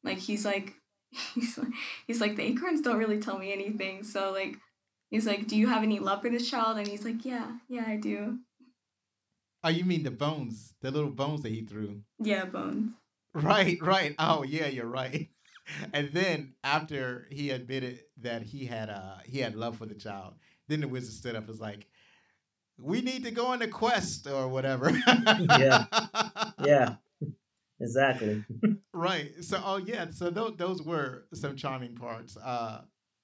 like he's like he's like, he's like the acorns don't really tell me anything, so like he's like, "Do you have any love for this child?" And he's like, "Yeah, yeah, I do." Oh, you mean the bones, the little bones that he threw? Yeah, bones. Right, right. Oh, yeah, you're right. And then after he admitted that he had uh he had love for the child, then the wizard stood up and was like, "We need to go on a quest or whatever." Yeah. Yeah, exactly. Right. So, oh yeah. So those those were some charming parts. Uh,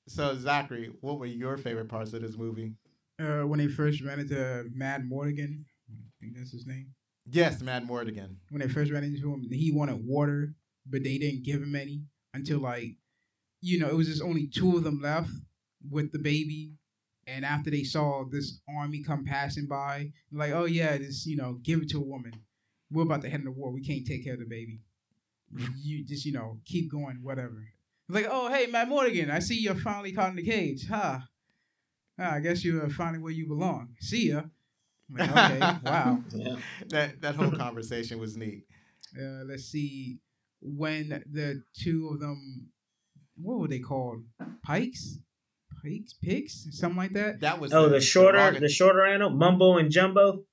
so Zachary, what were your favorite parts of this movie? Uh, when he first ran into Madmartigan, I think that's his name. Yes, Madmartigan. When they first ran into him, he wanted water, but they didn't give him any until like, you know, it was just only two of them left with the baby. And after they saw this army come passing by, like, oh yeah, just you know, give it to a woman. We're about to head into war. We can't take care of the baby. You just you know keep going, whatever. Like, oh hey, Matt Morgan, I see you're finally caught in the cage. Ha. Ah, I guess you're finally where you belong. See ya. I'm like, okay, wow. Yeah. That that whole conversation was neat. Uh, let's see. When the two of them, what were they called? Pikes? pikes, pigs, something like that. That was Oh, the shorter, derogatory- the shorter animal, Mumbo and Jumbo.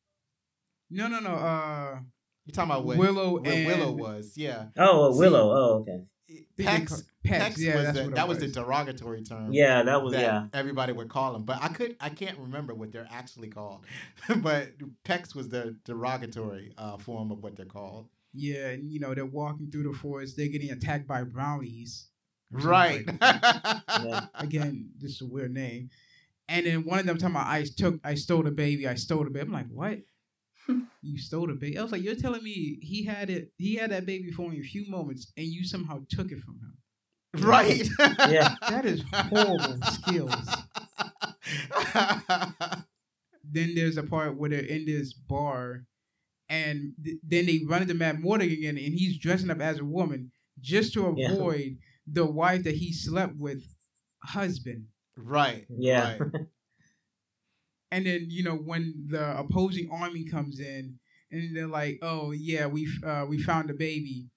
No, no, no. Uh, You talking about what Willow what and Willow was? Yeah. Oh, See- Willow. Oh, okay. They Pex, Pex, Pex yeah, was the, that was. the derogatory term. Yeah, that was that yeah. everybody would call them, but I could I can't remember what they're actually called. but Pex was the derogatory uh, form of what they're called. Yeah, and you know they're walking through the forest. They're getting attacked by brownies. Right. like Yeah. Again, this is a weird name. And then one of them talking about I took, I stole the baby, I stole the baby. I'm like, what? You stole the baby? I was like, you're telling me he had it, he had that baby for only a few moments, and you somehow took it from him. right. Yeah. That is horrible skills. Then there's a part where they're in this bar, and th- then they run into Matt Morgan again, and he's dressing up as a woman just to Yeah. avoid the wife that he slept with husband. right. Yeah. Right. And then you know when the opposing army comes in, and they're like, "Oh yeah, we uh, we found the baby."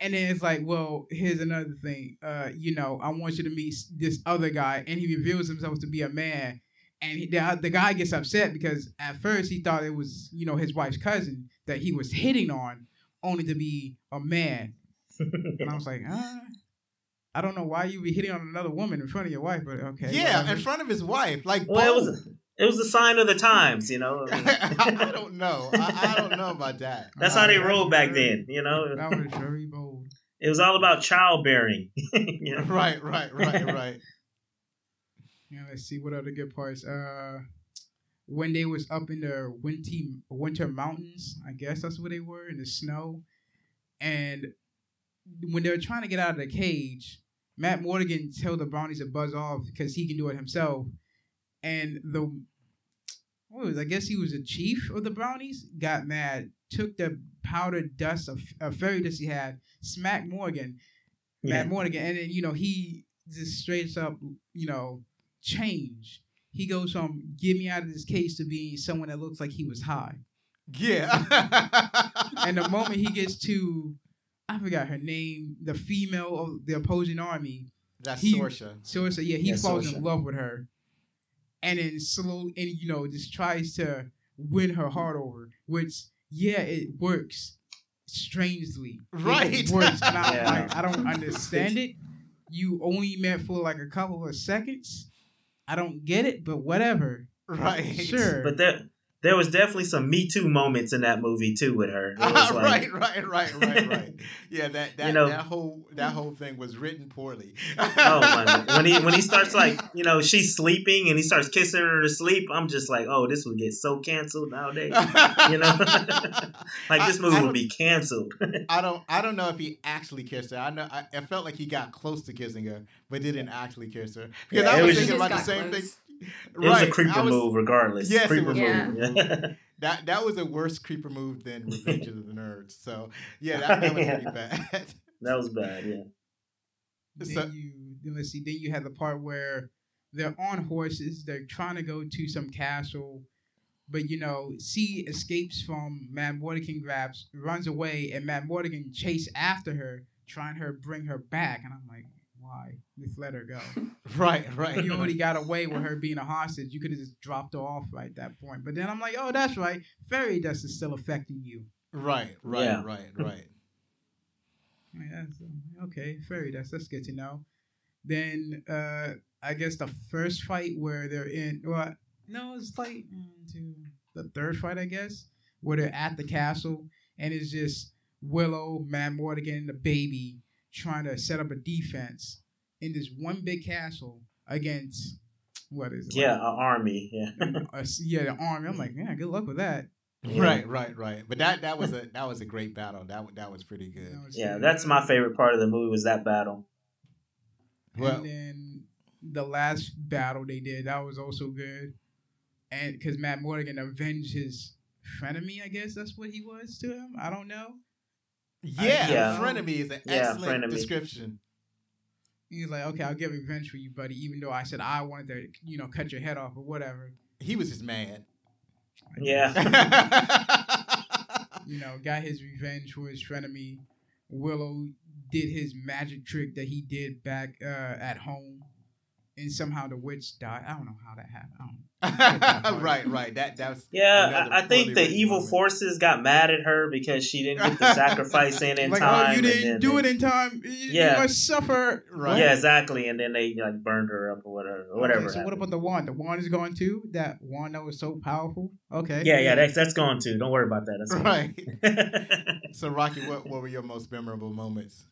And then it's like, well, here's another thing. Uh, you know, I want you to meet this other guy, and he reveals himself to be a man. And he, the, the guy gets upset because at first he thought it was, you know, his wife's cousin that he was hitting on, only to be a man. And I was like, ah, I don't know why you be hitting on another woman in front of your wife, but okay. yeah, whatever. in front of his wife, like Well, it was it was a sign of the times, you know. I, I don't know. I, I don't know about that. That's Uh, how they that's rolled back very- then, you know. That was very bold. It was all about childbearing. you know? Right, right, right, right. Yeah, let's see what other good parts. Uh, when they was up in the winter winter mountains, I guess that's where they were in the snow, and when they were trying to get out of the cage, Matt mm-hmm. Morgan told the brownies to buzz off because he can do it himself, and the what was I guess he was a chief of the brownies got mad, took the powdered dust of, of fairy dust he had, smacked Morgan, Matt Yeah. Morgan, and then you know he just straight up you know change. He goes from get me out of this case to being someone that looks like he was high. Yeah. And the moment he gets to, I forgot her mm-hmm. name, the female of the opposing army, That's he- Sorsha. so it's a, yeah, he Yeah, falls Sorsha. in love with her, and then slowly, and you know, just tries to win her heart over. Which, yeah, it works strangely. It Right. works, and I'm Yeah. like, I don't understand it. You only met for like a couple of seconds. I don't get it, but whatever. Right. Sure. But there there was definitely some Me Too moments in that movie too with her. It like, right, right, right, right, right. Yeah, that that, You know- that whole that whole thing was written poorly. Oh my when he when he starts like you know she's sleeping and he starts kissing her to sleep, I'm just like, oh, this would get so canceled nowadays. You know, like this movie I would be canceled. I don't I don't know if he actually kissed her. I know I, I felt like he got close to kissing her, but didn't actually kiss her. Because Yeah, I was was thinking just- about the same got thing. Close. It was a creeper was- move, regardless. Yes, it creeper was. move. Yeah. That that was a worse creeper move than Revenge of the Nerds. So yeah, that, that was Yeah. pretty bad. that was bad. Yeah. then So- you then let's see. Then you have the part where they're on horses. They're trying to go to some castle, but you know, C escapes from Madmartigan, grabs, runs away, and Madmartigan chase after her, trying her bring her back. And I'm like, why? Just let her go. right, right. you already got away with her being a hostage. You could have just dropped her off right at that point. But then I'm like, oh, that's right. Fairy dust is still affecting you. Right, right, Yeah. right, right. Yeah, so, okay, fairy dust. That's good to know. Then uh I guess the first fight where they're in well no, it's like one, two, the third fight, I guess, where they're at the castle and it's just Willow, Madmartigan, the baby trying to set up a defense in this one big castle against what is it? Yeah, an army. Yeah. Uh, yeah, the army. I'm like, yeah, good luck with that. Yeah. Right, right, right. But that that was a that was a great battle. That that was pretty good. That was yeah, good. that's my favorite part of the movie was that battle. Well- and then the last battle they did that was also good, and because Matt Morgan avenged his frenemy, I guess that's what he was to him. I don't know. Yeah, Yeah. frenemy is an Yeah, excellent frenemy. description. He's like, okay, I'll get revenge for you, buddy. Even though I said I wanted to, you know, cut your head off or whatever. He was just mad. Yeah. You know, got his revenge for his frenemy. Willow did his magic trick that he did back uh, at home. and somehow the witch died. I don't know how that happened. I don't get that part. right, right. That that's Yeah, I, I think the evil moment. forces got mad at her because she didn't get the sacrifice in in like, time. oh, you didn't do they- it in time. You, Yeah. you must suffer. Right. Yeah, exactly. And then they like burned her up or whatever. Or whatever. Okay, so what about the wand? The wand is gone too. That wand that was so powerful. Okay. yeah, yeah, that's that's gone too. Don't worry about that. That's. Right. So Rocky, what what were your most memorable moments?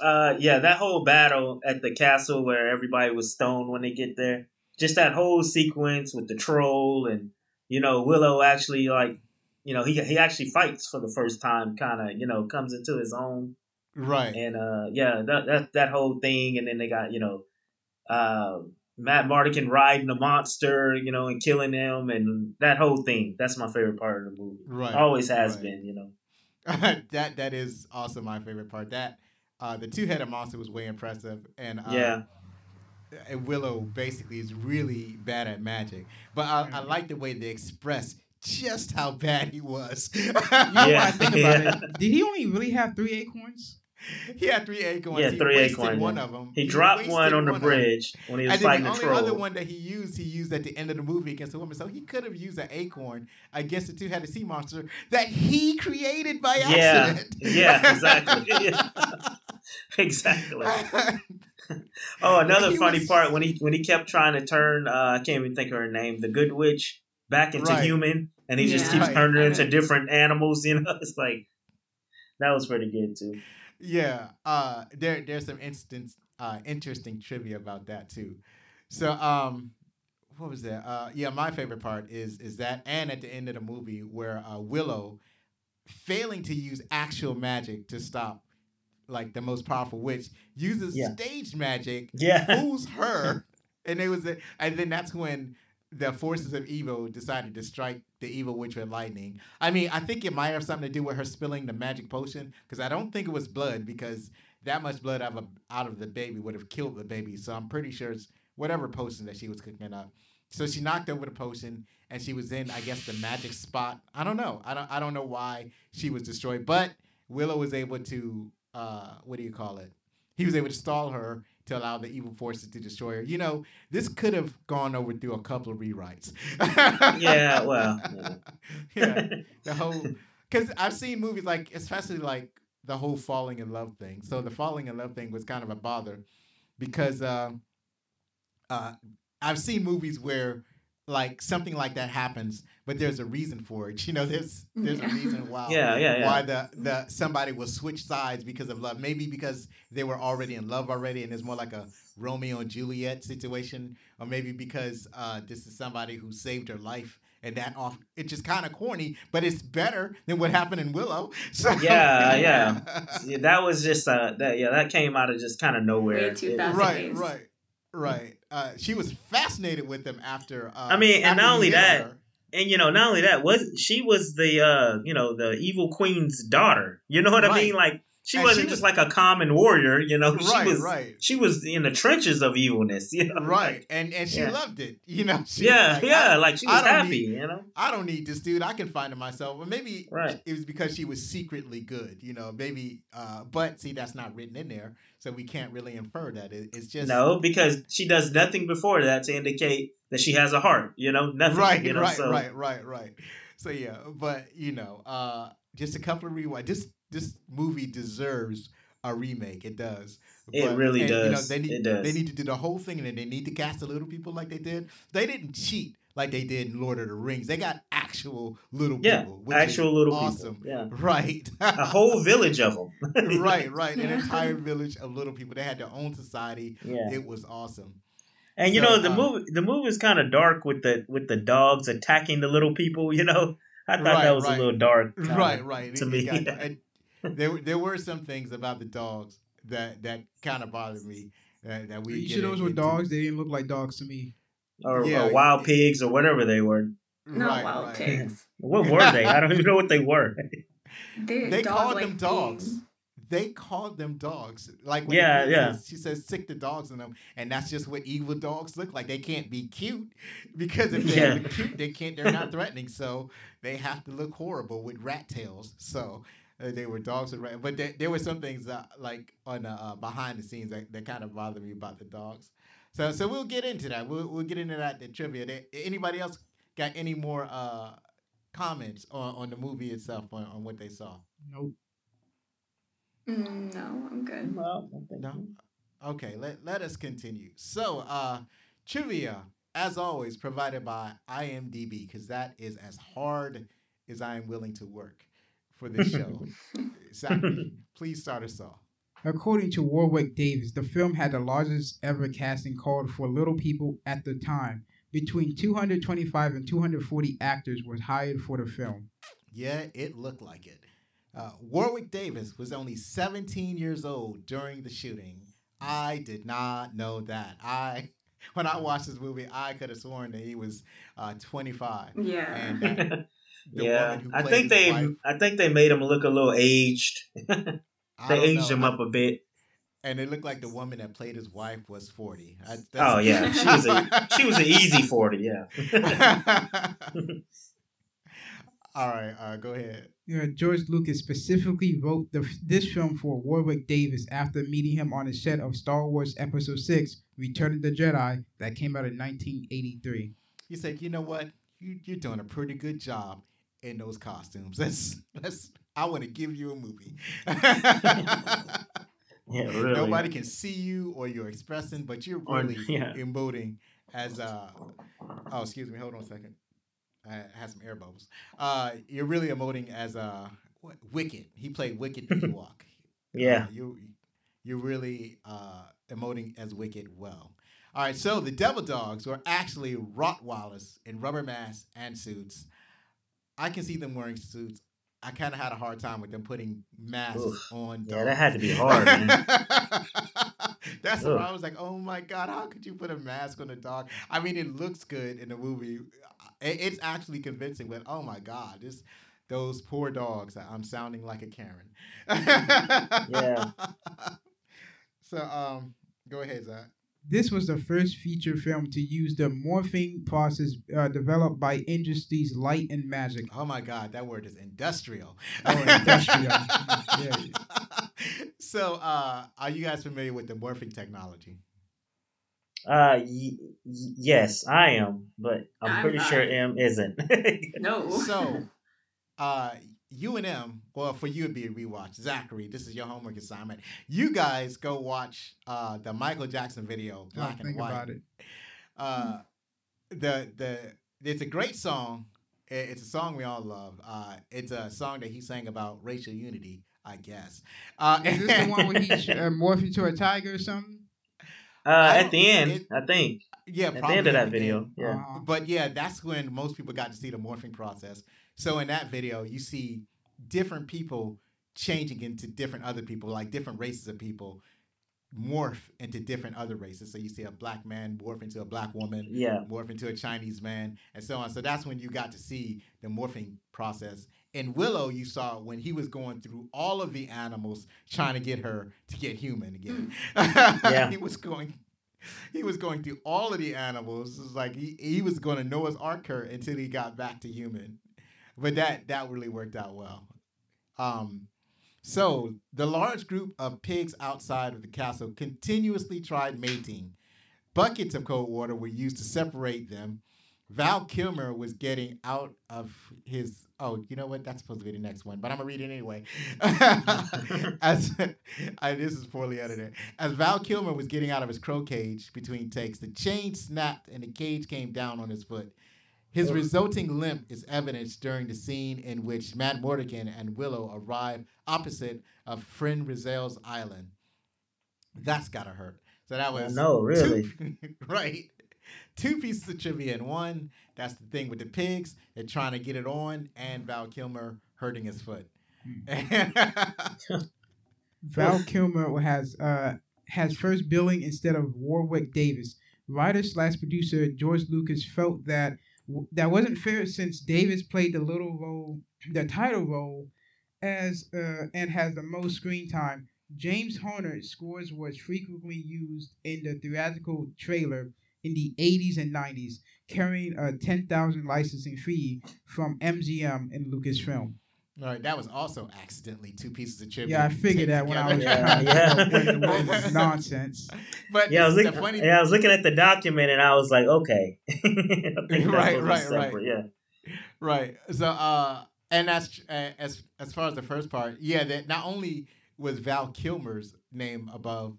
uh, yeah, that whole battle at the castle where everybody was stoned when they get there. Just that whole sequence with the troll and you know Willow actually like you know he he actually fights for the first time, kind of you know comes into his own Right. and uh yeah that that that whole thing and then they got you know uh Madmartigan riding the monster you know and killing him and that whole thing that's my favorite part of the movie Right. always has right. been you know that that is also my favorite part. That uh, the two headed monster was way impressive, and uh, yeah Willow basically is really bad at magic. But I, I like the way they express just how bad he was. You know I Yeah. think about Yeah. it? Did he only really have three acorns? he had three acorns. Yeah, he three wasted acorns, One yeah. of them. he dropped one on the of them. bridge when he was And then fighting the the, only other one that he used, he used at the end of the movie against the woman. So he could have used an acorn against the two-headed sea monster that he created by accident. Yeah, exactly. Exactly oh another funny was- part when he when he kept trying to turn uh i can't even think of her name the good witch back into Right. human and he just keeps Right. turning her into different animals you know it's like that was pretty good too Yeah, uh, there there's some instance uh, interesting trivia about that too. So, um, what was that? Uh, yeah, my favorite part is is that, and at the end of the movie where uh, Willow, failing to use actual magic to stop like the most mm-hmm. powerful witch, uses Yeah. stage magic, yeah fools her, and it was, and then that's when the forces of evil decided to strike the evil witch with lightning. I mean, I think it might have something to do with her spilling the magic potion because I don't think it was blood because that much blood out of, out of the baby would have killed the baby. So I'm pretty sure it's whatever potion that she was cooking up. So she knocked over the potion and she was in, I guess, the magic spot. I don't know. I don't. I don't know why she was destroyed, but Willow was able to. Uh, what do you call it? He was able to stall her to allow the evil forces to destroy her. You know, this could have gone over through a couple of rewrites. Yeah, well, yeah. yeah, the whole because I've seen movies like, especially like the whole falling in love thing. So the falling in love thing was kind of a bother because uh, uh, I've seen movies where like something like that happens, but there's a reason for it. You know, there's there's a reason why yeah yeah yeah why the the somebody will switch sides because of love. Maybe because they were already in love already, and it's more like a Romeo and Juliet situation, or maybe because uh, this is somebody who saved her life. And that off, it's just kind of corny, but it's better than what happened in Willow. So, Yeah, yeah. Yeah, that was just uh that yeah that came out of just kind of nowhere Way too It- fast. right, Fascinating. right, right. Uh, she was fascinated with him after. Uh, I mean, and after not only that, her. And you know not only that was she was the uh you know the evil queen's daughter. You know what i mean? Like she And wasn't she just was- like a common warrior you know she right, was right, she was in the trenches of evilness you know right, and and she Yeah. loved it. You know, she yeah like, yeah like she was happy need- you know I don't need this dude. I can find it myself. Or maybe Right. it was because she was secretly good, you know, maybe uh but see that's not written in there, so we can't really infer that. It, it's just no because she does nothing before that to indicate that she has a heart you know nothing Right, you know right, so right, right, right. So yeah, but you know, uh just a couple of rewind. This this movie deserves a remake. It does. It really and, You know, does. they need It does. they need to do the whole thing, and then they need to cast the little people like they did. They didn't cheat like they did in Lord of the Rings. They got actual little yeah people. actual little awesome. people yeah Right. a whole village of them right, right. An entire village of little people. They had their own society. yeah It was awesome. And you So, know the uh, movie the movie is kind of dark with the with the dogs attacking the little people. You know, I thought Right, that was right. a little dark. Right, right. to It- me, it got- it- there, were- there were some things about the dogs that that kind of bothered me. That, that we you get sure those were dogs? They didn't look like dogs to me. or, Yeah, or wild it- pigs or whatever they were. Not Right, wild right. pigs. What were they? I don't even know what they were. They're They called them dogs. beings. They called them dogs. Like when Yeah, yeah. says- she says sick the dogs in them, and that's just what evil dogs look like. They can't be cute because if they're Yeah. cute, they can't. They're not threatening, so they have to look horrible with rat tails. So. Uh, they were dogs with rat, but there, there were some things uh, like on the, uh, behind the scenes that, that kind of bothered me about the dogs. So so we'll get into that. We'll we'll get into that the trivia. There- Anybody else got any more uh comments on, on the movie itself on, on what they saw? Nope. Mm, no, I'm good. Well, No. Okay, let, let us continue. So, uh, trivia, as always, provided by IMDb, because that is as hard as I am willing to work for this show. Zachary, please start us off. According to Warwick Davis, the film had the largest ever casting called for little people at the time. Between 225 and 240 actors were hired for the film. Yeah, it looked like it. Uh, Warwick Davis was only 17 years old during the shooting. I did not know that. I, when I watched this movie, I could have sworn that he was uh, 25. Yeah. And that the yeah, woman who I think they, wife, I think they made him look a little aged. They aged know. him up a bit. and it looked like the woman that played his wife was 40. I, that's- Oh yeah, she was a she was an easy forty. Yeah. All right, uh, go ahead. Uh, George Lucas specifically wrote the, this film for Warwick Davis after meeting him on the set of Star Wars Episode 6, Return of the Jedi, that came out in 1983. He said, "You know what? You, you're doing a pretty good job in those costumes. Let's let's. I want to give you a movie. Yeah, really. Nobody can see you or your expression, but you're Or- really yeah. emoting as uh. Oh, excuse me. Hold on a second. I had some air bubbles. Uh, you're really emoting as uh, what, Wicket. He played Wicket the Ewok. Yeah. Uh, you you're really uh, emoting as Wicket well. All right, so the Devil Dogs were actually Rottweilers in rubber masks and suits. I can see them wearing suits. I kind of had a hard time with them putting masks Oof. on. Yeah, that had to be hard, man. That's why Ugh. I was like, oh my god, how could you put a mask on a dog? I mean, it looks good in the movie. It's actually convincing, but oh my god, this those poor dogs. I'm sounding like a Karen. Yeah. So um, go ahead, Zach. This was the first feature film to use the morphing process uh, developed by Industries Light and Magic. Oh my God, that word is industrial. Oh, industrial. Yeah. So, uh, are you guys familiar with the morphing technology? Uh, y- y- yes, I am, but I'm I'm pretty not. sure M isn't. No. So, uh, you and M, well, for you it'd be a rewatch. Zachary, this is your homework assignment. You guys go watch uh, the Michael Jackson video, Black and think White. about it. Uh, the the it's a great song. It's a song we all love. Uh, it's a song that he sang about racial unity, I guess. Uh, Is this the one where he uh, morphed into a tiger or something? uh, at the end, it- I think yeah, at the end of that video, yeah. Uh-huh. But yeah, that's when most people got to see the morphing process. So in that video, you see different people changing into different other people, like different races of people morph into different other races. So you see a black man morph into a black woman, Yeah, morph into a Chinese man, and so on. So that's when you got to see the morphing process. In Willow, you saw when he was going through all of the animals trying to get her to get human again. Mm. Yeah. he was going. He was going through all of the animals. It was like he, he was going to Noah's Ark her until he got back to human. But that that really worked out well. Um, so the large group of pigs outside of the castle continuously tried mating. Buckets of cold water were used to separate them. Val Kilmer was getting out of his. Oh, you know what? That's supposed to be the next one, but I'm gonna read it anyway. As I, this is poorly edited. As Val Kilmer was getting out of his crow cage between takes, the chain snapped and the cage came down on his foot. His resulting limp is evidenced during the scene in which Madmartigan and Willow arrive opposite of Fin Raziel's island. That's gotta hurt. So that was no, really. two- right. Two pieces of trivia in one. That's the thing with the pigs. They're trying to get it on, and Val Kilmer hurting his foot. Val Kilmer has uh has first billing instead of Warwick Davis. Writer slash producer George Lucas felt that w- that wasn't fair since Davis played the little role, the title role, as uh, and has the most screen time. James Horner's scores was frequently used in the theatrical trailer in the 80s and 90s, carrying a 10,000 licensing fee from MGM and Lucasfilm. All right, that was also accidentally two pieces of trivia. Yeah, I figured that when I was. Yeah, trying yeah. figure out what was nonsense. But Yeah, I was the looking. funny yeah, I was looking at the document and I was like, okay. I think that's Right, right, was right. Yeah. Right. So, uh, and that's uh, as as far as the first part, yeah. That not only was Val Kilmer's name above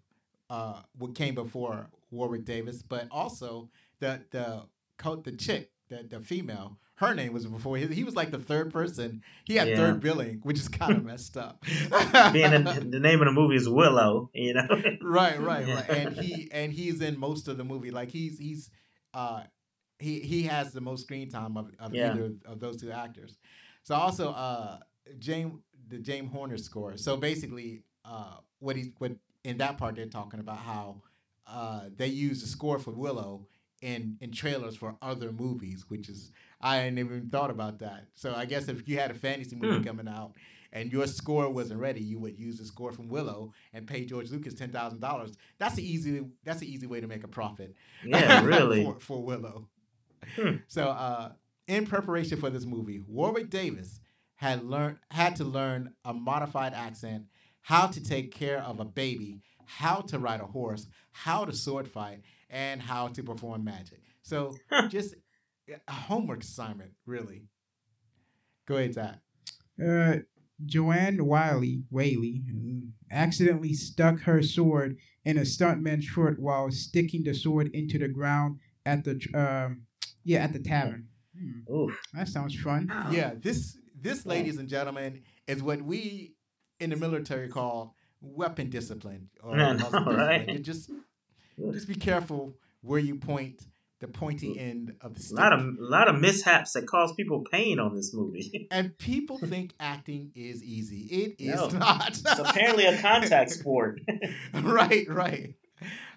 uh, what came before Warwick Davis, but also the the co- the chick, the the female, her name was before his. He was like the third person. He had Yeah. third billing, which is kind of messed up. Being the, the name of the movie is Willow, you know. right, right, right. And he and he's in most of the movie. Like he's he's uh he he has the most screen time of, of Yeah. either of those two actors. So also uh James the James Horner score. So basically uh what he what in that part they're talking about how uh they use the score for Willow in in trailers for other movies, which is I hadn't even thought about that. So I guess if you had a fantasy movie Hmm. coming out and your score wasn't ready, you would use the score from Willow and pay George Lucas ten thousand dollars. That's the easy. That's the easy way to make a profit. Yeah, really. for, for Willow. Hmm. So, uh, in preparation for this movie, Warwick Davis had learned had to learn a modified accent, how to take care of a baby, how to ride a horse, how to sword fight, and how to perform magic. So, just a homework assignment, really. Go ahead, Zach. Uh, Joanne Wiley, Whaley, mm, accidentally stuck her sword in a stuntman's foot while sticking the sword into the ground at the um, yeah at the tavern. Hmm, Ooh. that sounds fun. Yeah, this this, ladies and gentlemen, is what we in the military call weapon discipline or I know, discipline. right? You just just be careful where you point the pointy end of the A lot of a lot of mishaps that cause people pain on this movie. and people think acting is easy. It is No. not. it's apparently a contact sport. right, right.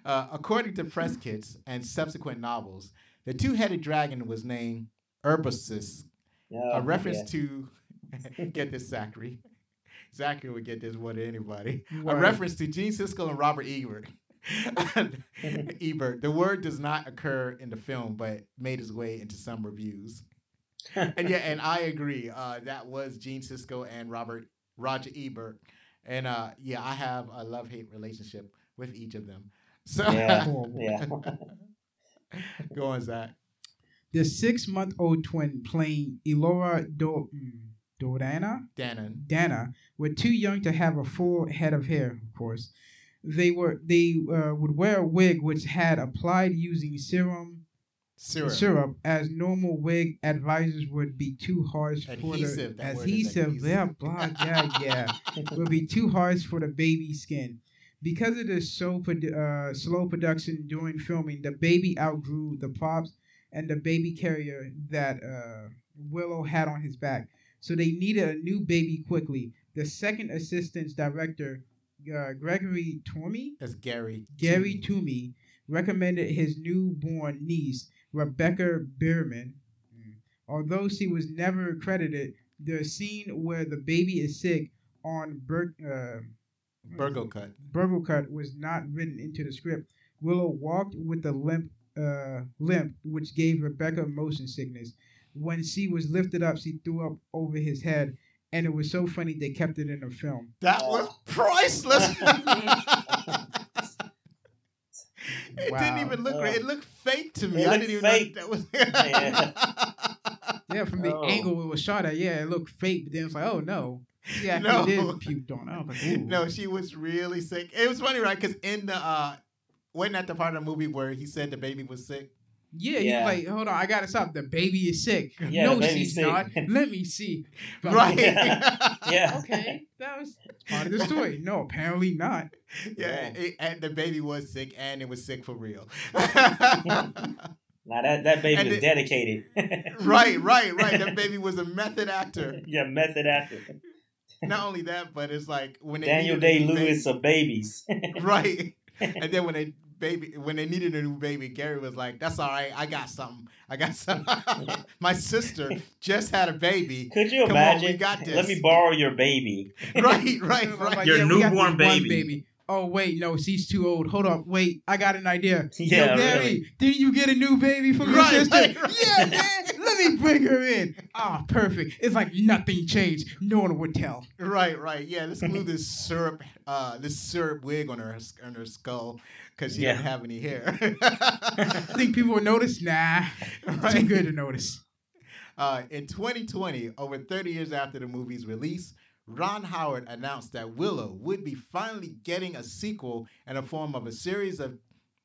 Uh, according to press kits and subsequent novels, the two-headed dragon was named Urbosis, Yeah, a reference yeah. to get this Zachary. Zachary would get this more than anybody. A reference to Gene Siskel and Robert Ebert. Ebert. The word does not occur in the film, but made its way into some reviews. and yeah, and I agree. Uh, that was Gene Siskel and Robert Roger Ebert. And uh, yeah, I have a love hate relationship with each of them. So Yeah, yeah. go on, Zach. The six-month-old twin playing Elora Do- Dorana Dannon. Dana were too young to have a full head of hair. Of course, they were they uh, would wear a wig which had applied using serum Syrup. syrup, as normal wig advisors would be too harsh for Adhesive, the that adhesive. Yeah, blah, yeah, yeah. would be too harsh for the baby skin. Because of the so uh, slow production during filming, the baby outgrew the props and the baby carrier that uh, Willow had on his back. So they needed a new baby quickly. The second assistant director, uh, Gregory Toomey. That's Gary. Gary Toomey. Recommended his newborn niece, Rebecca Bierman. Although she was never credited, the scene where the baby is sick on Ber- uh, Burgo cut. Burglekutt was not written into the script. Willow walked with a limp, uh, limp, which gave Rebecca motion sickness. When she was lifted up, she threw up over his head, and it was so funny they kept it in the film. That Oh. was priceless. it Wow. didn't even look Oh. great. It looked fake to me. It I looked didn't even fake. know that was. Yeah, from the Oh. angle it was shot at, yeah, it looked fake. But then it's like, oh no, she actually No. did puked on. I was like, ooh. no, she was really sick. It was funny, right? Because in the uh, wasn't that the part of the movie where he said the baby was sick? Yeah, Yeah. he's like, hold on, I gotta stop. The baby is sick. Yeah, no, she's sick. not. Let me see. But right. like, Yeah. okay, that was part of the story. No, apparently not. yeah, it- and the baby was sick, and it was sick for real. Now that that baby And was it- dedicated. right, right, right. That baby was a method actor. yeah, method actor. Not only that, but it's like when Daniel Day new baby- Lewis of babies. right. And then when they baby when they needed a new baby, Gary was like, "That's all right. I got something. I got some. My sister just had a baby. Could you Come on, imagine? we got this. Let me borrow your baby. Right, right, oh right. Your yeah, newborn this one baby. Oh wait, no, she's too old. Hold up, wait, I got an idea. Yeah, Yo, Gary, really. didn't you get a new baby from your Right, sister? right, right. Yeah, man. Let Let me bring her in. Ah, perfect. It's like nothing changed. No one would tell. Right, right. Yeah, let's glue this syrup, uh, this syrup wig on her on her skull because she Yeah. doesn't have any hair. I think people would notice. Nah, too Right. good to notice. Uh, in 2020, over 30 years after the movie's release, Ron Howard announced that Willow would be finally getting a sequel in the form of a series of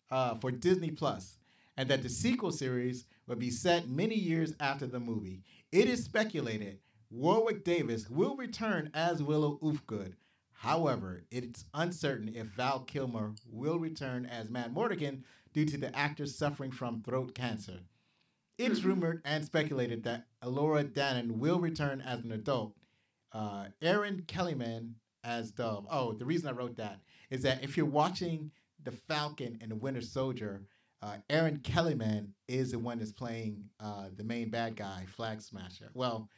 uh, for Disney Plus, and that the sequel series would be set many years after the movie. It is speculated Warwick Davis will return as Willow Ufgood. However, it's uncertain if Val Kilmer will return as Madmartigan due to the actor suffering from throat cancer. It's rumored and speculated that Elora Danan will return as an adult. Uh, Erin Kellyman as Dove. Oh, the reason I wrote that is that if you're watching The Falcon and the Winter Soldier, uh, Erin Kellyman is the one that's playing uh, the main bad guy, Flag Smasher. Well,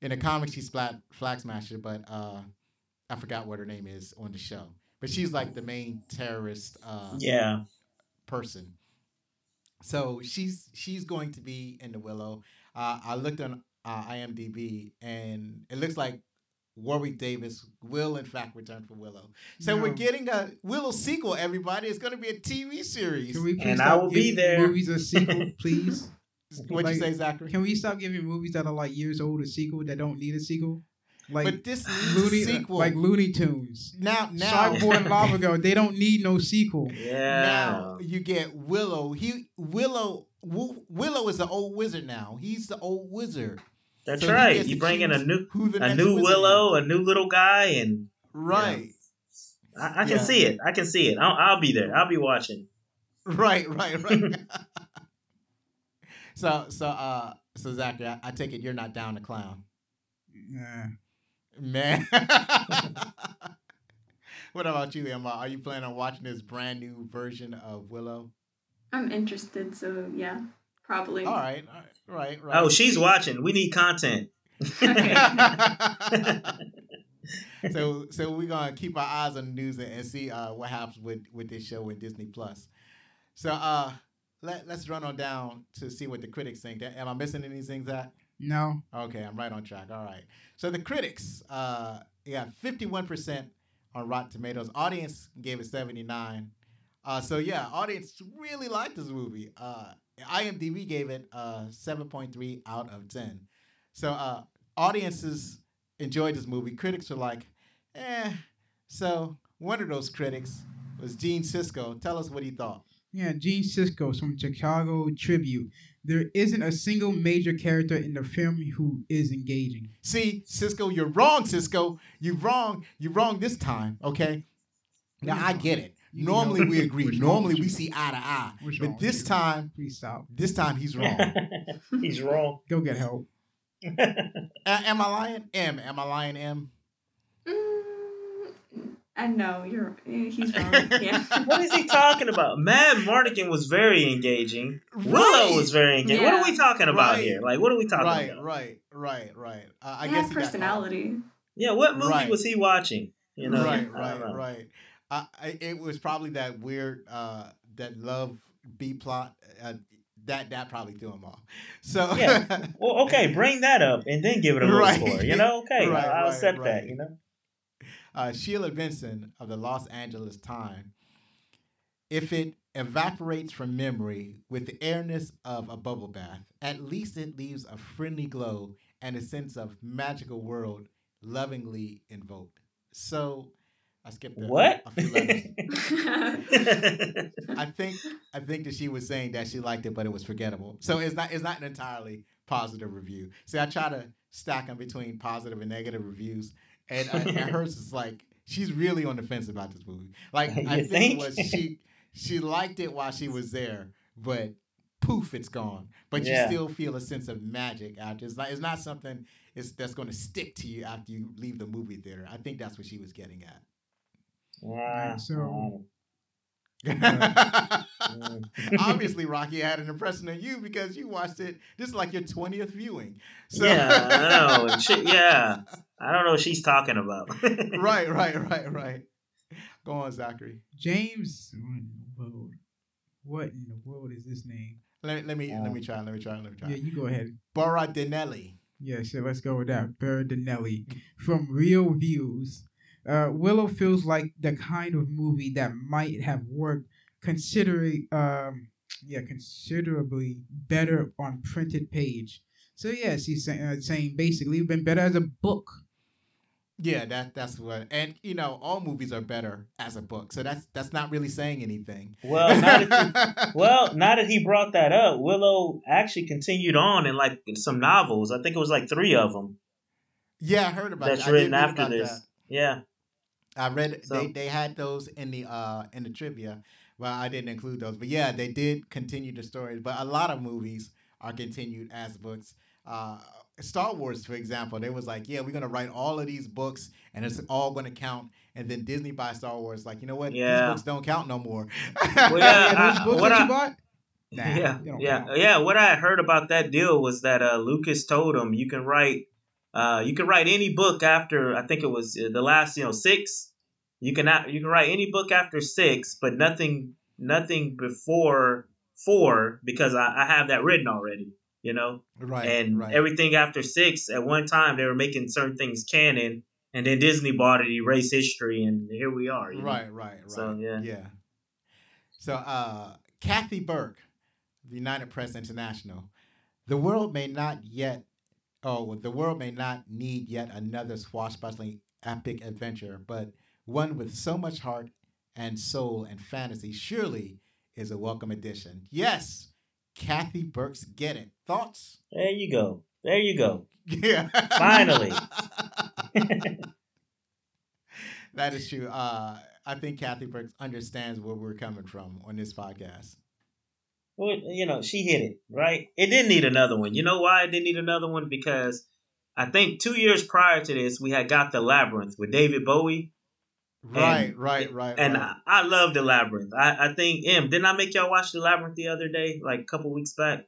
in the comics, she's Flag, Flag Smasher, but uh, I forgot what her name is on the show. But she's like the main terrorist uh, Yeah. person. So she's she's going to be in the Willow. Uh, I looked on uh, IMDb and it looks like Warwick Davis will in fact return for Willow. So we're getting a Willow sequel. Everybody, it's going to be a TV series. Can we please And I stop will be giving there. Movies a sequel, please. What'd like- you say, Zachary? Can we stop giving movies that are like years old a sequel that don't need a sequel? Like but this Looney, uh, sequel. like Looney Tunes. now, now, Cyborg and Lava Girl, they don't need no sequel. Yeah. now you get Willow. He Willow Wi- Willow is the old wizard now. He's the old wizard. That's So right. You to bring in a new who the a new Willow, is. a new little guy, and Right. I, I can Yeah. see it. I can see it. I'll, I'll be there. I'll be watching. Right, right, right. so, so, uh, so Zachary, I, I take it you're not down to clown, Yeah. man. what about you, Emma? Are you planning on watching this brand new version of Willow? I'm interested, so yeah, probably. All right, all right, right, right. Oh, she's watching. We need content. so, so we're gonna keep our eyes on the news and, and see uh, what happens with with this show with Disney Plus. So, uh, let let's run on down to see what the critics think. Am I missing anything, Zach? No. Okay, I'm right on track. All right. So the critics, uh, yeah, 51% on Rotten Tomatoes. Audience gave it 79. Uh, so yeah, audience really liked this movie. Uh, IMDb gave it uh, 7.3 out of 10. So uh, audiences enjoyed this movie. Critics were like, eh. So one of those critics was Gene Siskel. Tell us what he thought. Yeah, Gene Siskel from Chicago Tribune. There isn't a single major character in the film who is engaging. See, Siskel, you're wrong, Siskel. You're wrong. You're wrong this time, okay? Now I get it. You Normally know- we agree. Normally we see eye to eye. Wrong But this time, Please stop. this time he's wrong. He's wrong. Go get help. A- am I lying? M. Am I lying? M. Mm, I know you're. eh, He's wrong. Yeah. What is he talking about? Madmartigan was very engaging. Right. Willow was very engaging. What are we talking about Right. here? Like, what are we talking Right, about? right, right, right. Uh, I He guess has he got caught. personality. Yeah, what movie Right. was he watching? You know, right, I don't right, know. right. Uh, I, it was probably that weird, uh, that love B plot. Uh, that that probably threw him off. So Yeah. Well, okay, bring that up and then give it a little Right. score. You know, okay, Right, I'll, right, accept that. You know, uh, Sheila Benson of the Los Angeles Times. If it evaporates from memory with the airness of a bubble bath, at least it leaves a friendly glow and a sense of magical world lovingly invoked. So I skipped a, what? a few. I think I think that she was saying that she liked it, but it was forgettable. So it's not it's not an entirely positive review. See, I try to stack them between positive and negative reviews, and, uh, and hers is like she's really on the fence about this movie. Like I think, think? it was she she liked it while she was there, but poof, it's gone. But Yeah. you still feel a sense of magic after. It's not it's not something it's, that's going to stick to you after you leave the movie theater. I think that's what she was getting at. Ah, So- Mm. Obviously, Rocky had an impression on you because you watched it. This is like your twentieth viewing. So, yeah, I know. and Shit, yeah, I don't know what she's talking about. right, right, right, right. Go on, Zachary. James. What in the world? What in the world is this name? Let, let me let me try. Let me try. Let me try. Yeah, you go ahead. Borodinelli. Yeah, so let's go with that. Berardinelli from ReelViews. Uh, Willow feels like the kind of movie that might have worked considering, um, yeah, considerably better on printed page. So yes, he's say, uh, saying basically been better as a book. Yeah, that that's what, and you know, all movies are better as a book, so that's that's not really saying anything. Well, now that you, well, now that he brought that up, Willow actually continued on in like some novels. I think it was like three of them. Yeah, I heard about that's that. written I after about this. that. Yeah, I read So- they they had those in the uh in the trivia. Well, I didn't include those, but yeah, they did continue the stories. But a lot of movies are continued as books. Uh, Star Wars, for example, they was like, yeah, we're gonna write all of these books, and it's all gonna count. And then Disney buys Star Wars, like, you know what? Yeah. These books don't count no more. Well, yeah, I- what I- you bought? Nah, yeah, yeah, count. yeah. What I heard about that deal was that uh, Lucas told him you can write, uh, you can write any book after I think it was uh, the last, you know, six. You can you can write any book after six, but nothing nothing before four because I, I have that written already. You know, right. and right. everything after six at one time they were making certain things canon, and then Disney bought it, erased history, and here we are. you know? Right, right, right. So, yeah. yeah. So, uh, Kathy Burke, the United Press International. The world may not yet, oh, the world may not need yet another swashbuckling epic adventure, but one with so much heart and soul and fantasy surely is a welcome addition. Yes, Kathy Burke's Get It. Thoughts? There you go. There you go. Yeah. Finally. that is true. Uh, I think Kathy Burke understands where we're coming from on this podcast. Well, you know, she hit it, right? It didn't need another one. You know why it didn't need another one? Because I think two years prior to this, we had got the Labyrinth with David Bowie. Right, And- right, right. And right. I, I love the Labyrinth. I, I think, M, didn't I make y'all watch the Labyrinth the other day, like a couple weeks back?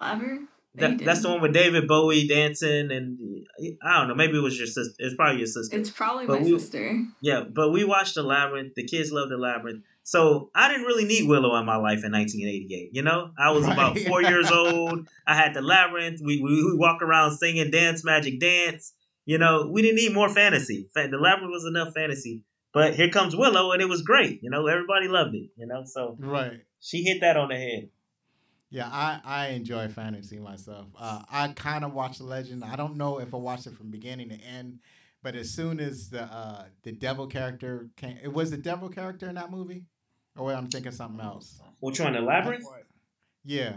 Clever. That, that's the one with David Bowie dancing, and I don't know, maybe it was your sister. It's probably your sister. It's probably But my we- sister. Yeah, but we watched the Labyrinth. The kids love the Labyrinth. So I didn't really need Willow in my life in 1988. You know, I was about four years old. I had the Labyrinth. We, we we walk around singing "Dance Magic Dance." You know, we didn't need more fantasy. Fa- The Labyrinth was enough fantasy. But here comes Willow, and it was great. You know, everybody loved it. You know, so right. she hit that on the head. Yeah, I, I enjoy fantasy myself. Uh, I kind of watched the Legend. I don't know if I watched it from beginning to end, but as soon as the uh, the devil character came, it was the devil character in that movie, or wait, I'm thinking something else. Which one? The Labyrinth? Yeah,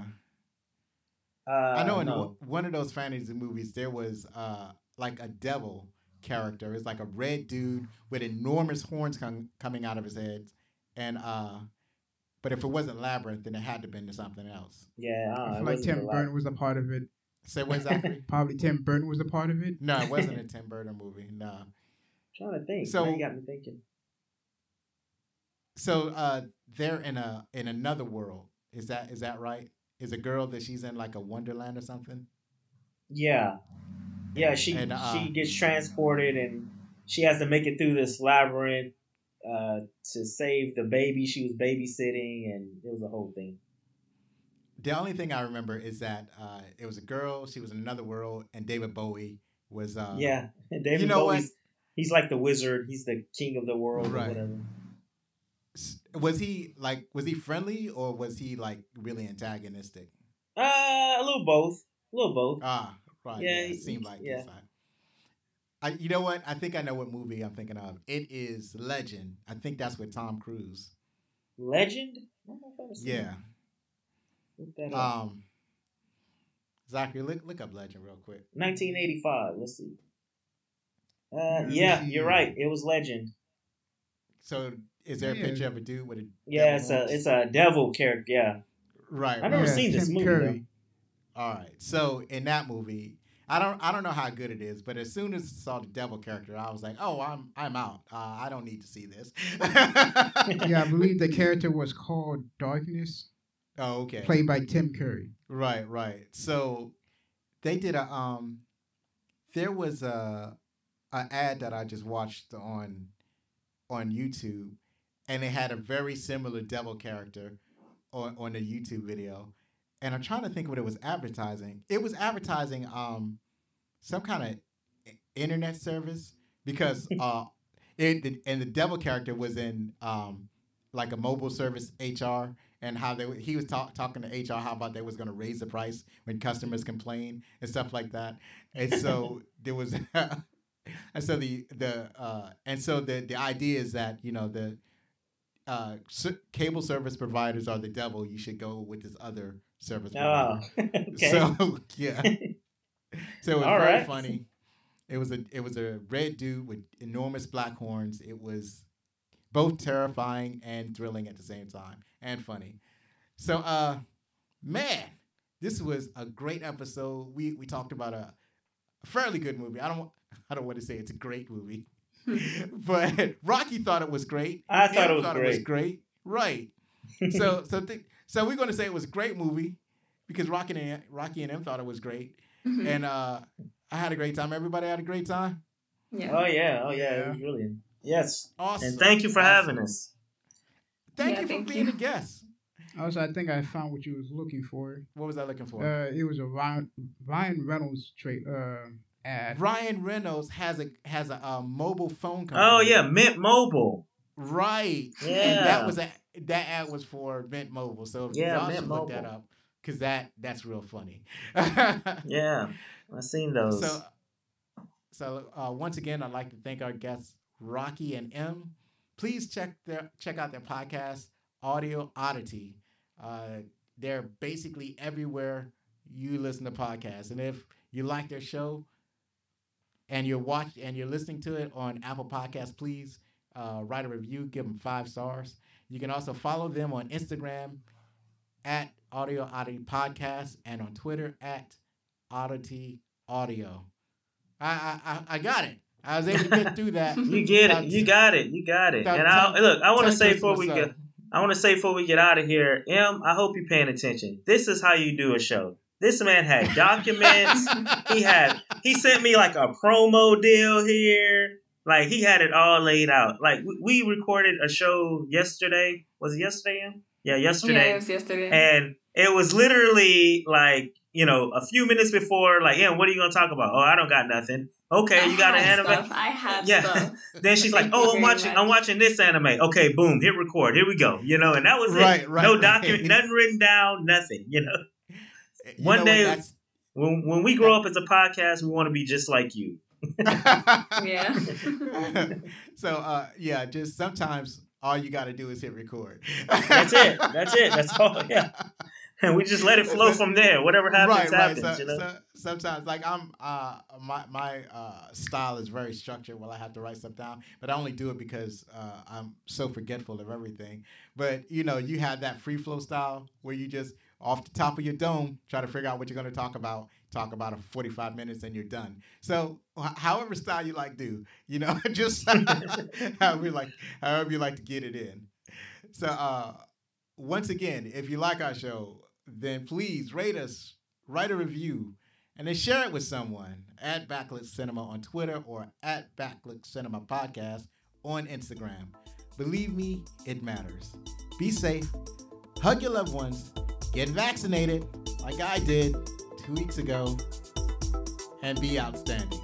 Uh, I know in no. one of those fantasy movies there was uh, like a devil character. It's like a red dude with enormous horns com- coming out of his head, and uh, but if it wasn't Labyrinth, then it had to have been something else. Yeah, uh, I it feel like Tim Burton was a part of it. Say what exactly? Probably Tim Burton was a part of it. no, it wasn't a Tim Burton movie. No. trying to think. So- now you got me thinking. So uh, they're in a in another world. Is that is that right? Is a girl that she's in like a Wonderland or something? Yeah, yeah. She And, uh, she gets transported and she has to make it through this labyrinth uh, to save the baby she was babysitting, and it was a whole thing. The only thing I remember is that uh, it was a girl. She was in another world, and David Bowie was. Uh, yeah, David you know? Bowie's he's like the wizard. He's the king of the world Right. or whatever. Was he like? Was he friendly or was he like really antagonistic? Uh, a little both, a little both. Ah, right. Yeah, Yeah, it seemed like yeah. I, you know what? I think I know what movie I'm thinking of. It is Legend. I think that's with Tom Cruise. Legend. I don't know if I've ever seen Yeah. it. Look up. Um. Zachary, look look up Legend real quick. 1985. Let's see. Uh, yeah, you're right. It was Legend. So, is there a picture of a dude with a Yeah, it's a it's a devil character. Yeah, right? I've never right. seen this Tim movie, Curry. All right. So in that movie, I don't I don't know how good it is, but as soon as I saw the devil character, I was like, oh, I'm I'm out. Uh, I don't need to see this. Yeah, I believe the character was called Darkness, Oh, okay. played by Tim Curry. Right, right. So they did a um there was a a ad that I just watched on on YouTube and it had a very similar devil character on on the YouTube video and I'm trying to think what it was advertising. It was advertising um some kind of internet service because uh it and the devil character was in um like a mobile service HR and how they he was talk, talking to HR how about they was going to raise the price when customers complain and stuff like that. And so there was and so the the uh and so the the idea is that you know the uh, cable service providers are the devil. You should go with this other service Oh, provider. okay. So yeah, so it was All very right. funny. It was a it was a red dude with enormous black horns. It was both terrifying and thrilling at the same time, and funny. So, uh, man, this was a great episode. We we talked about a, a fairly good movie. I don't I don't want to say it's a great movie, but Rocky thought it was great. I thought it was great. great. Right. So so th- so we're going to say it was a great movie because Rocky and Rocky and M thought it was great, Mhm. and uh, I had a great time. Everybody had a great time. yeah. Oh yeah, oh yeah, it was brilliant. Yes, Awesome. and thank you for Awesome. having us. Thank Yeah, you for thank being you. a guest. Also, I think I found what you was looking for. What was I looking for? Uh, it was a Ryan, Ryan Reynolds tra- uh, ad. Ryan Reynolds has a has a, uh mobile phone company. Oh yeah, Mint Mobile. right. And Yeah. that was a, that ad was for Mint Mobile. So Yeah, y'all Mint should look that Mobile. up because that that's real funny. Yeah, I've seen those. So, so uh, once again, I'd like to thank our guests, Rocky and M. Please check their check out their podcast, Audio Oddity. Uh, they're basically everywhere you listen to podcasts, and if you like their show and you're watching and you're listening to it on Apple Podcasts, please uh, write a review, give them five stars. You can also follow them on Instagram at Audio Oddity Podcast and on Twitter at Oddity Audio. I I I, I got it. I was able to get through that. you get it. You got it. You got it. And I look. I want to say before we get. I want to say before we get out of here, M. I hope you're paying attention. This is how you do a show. This man had documents. he had. He sent me like a promo deal here. Like he had it all laid out. Like we, we recorded a show yesterday. Was it yesterday? Em? Yeah, Yeah, yesterday. it was yesterday. and it was literally like you know a few minutes before like yeah what are you gonna talk about oh i don't got nothing okay I you got an anime Stuff. I had Yeah. stuff. then she's like oh i'm very watching i'm watching this anime okay boom hit record here we go you know and that was Right, it right, no right. document nothing written down nothing you know You One know day- that's- when when we grow up as a podcast we want to be just like you Yeah. so uh, yeah, just sometimes all you got to do is hit record. that's it that's it that's all yeah and we just let it flow from there whatever happens right, right. happens So, you know so, sometimes, like I'm, uh, my my uh, style is very structured. Well, I have to write stuff down, but I only do it because uh, I'm so forgetful of everything. But you know, you have that free flow style where you just off the top of your dome try to figure out what you're going to talk about. Talk about it for 45 minutes and you're done. So, however style you like, do you know, just however you like, however you like to get it in. So, uh, once again, if you like our show, then please rate us, write a review, and then share it with someone at Back Look Cinema on Twitter or at Back Look Cinema Podcast on Instagram. Believe me, it matters. Be safe, hug your loved ones, get vaccinated like I did two weeks ago, and be outstanding.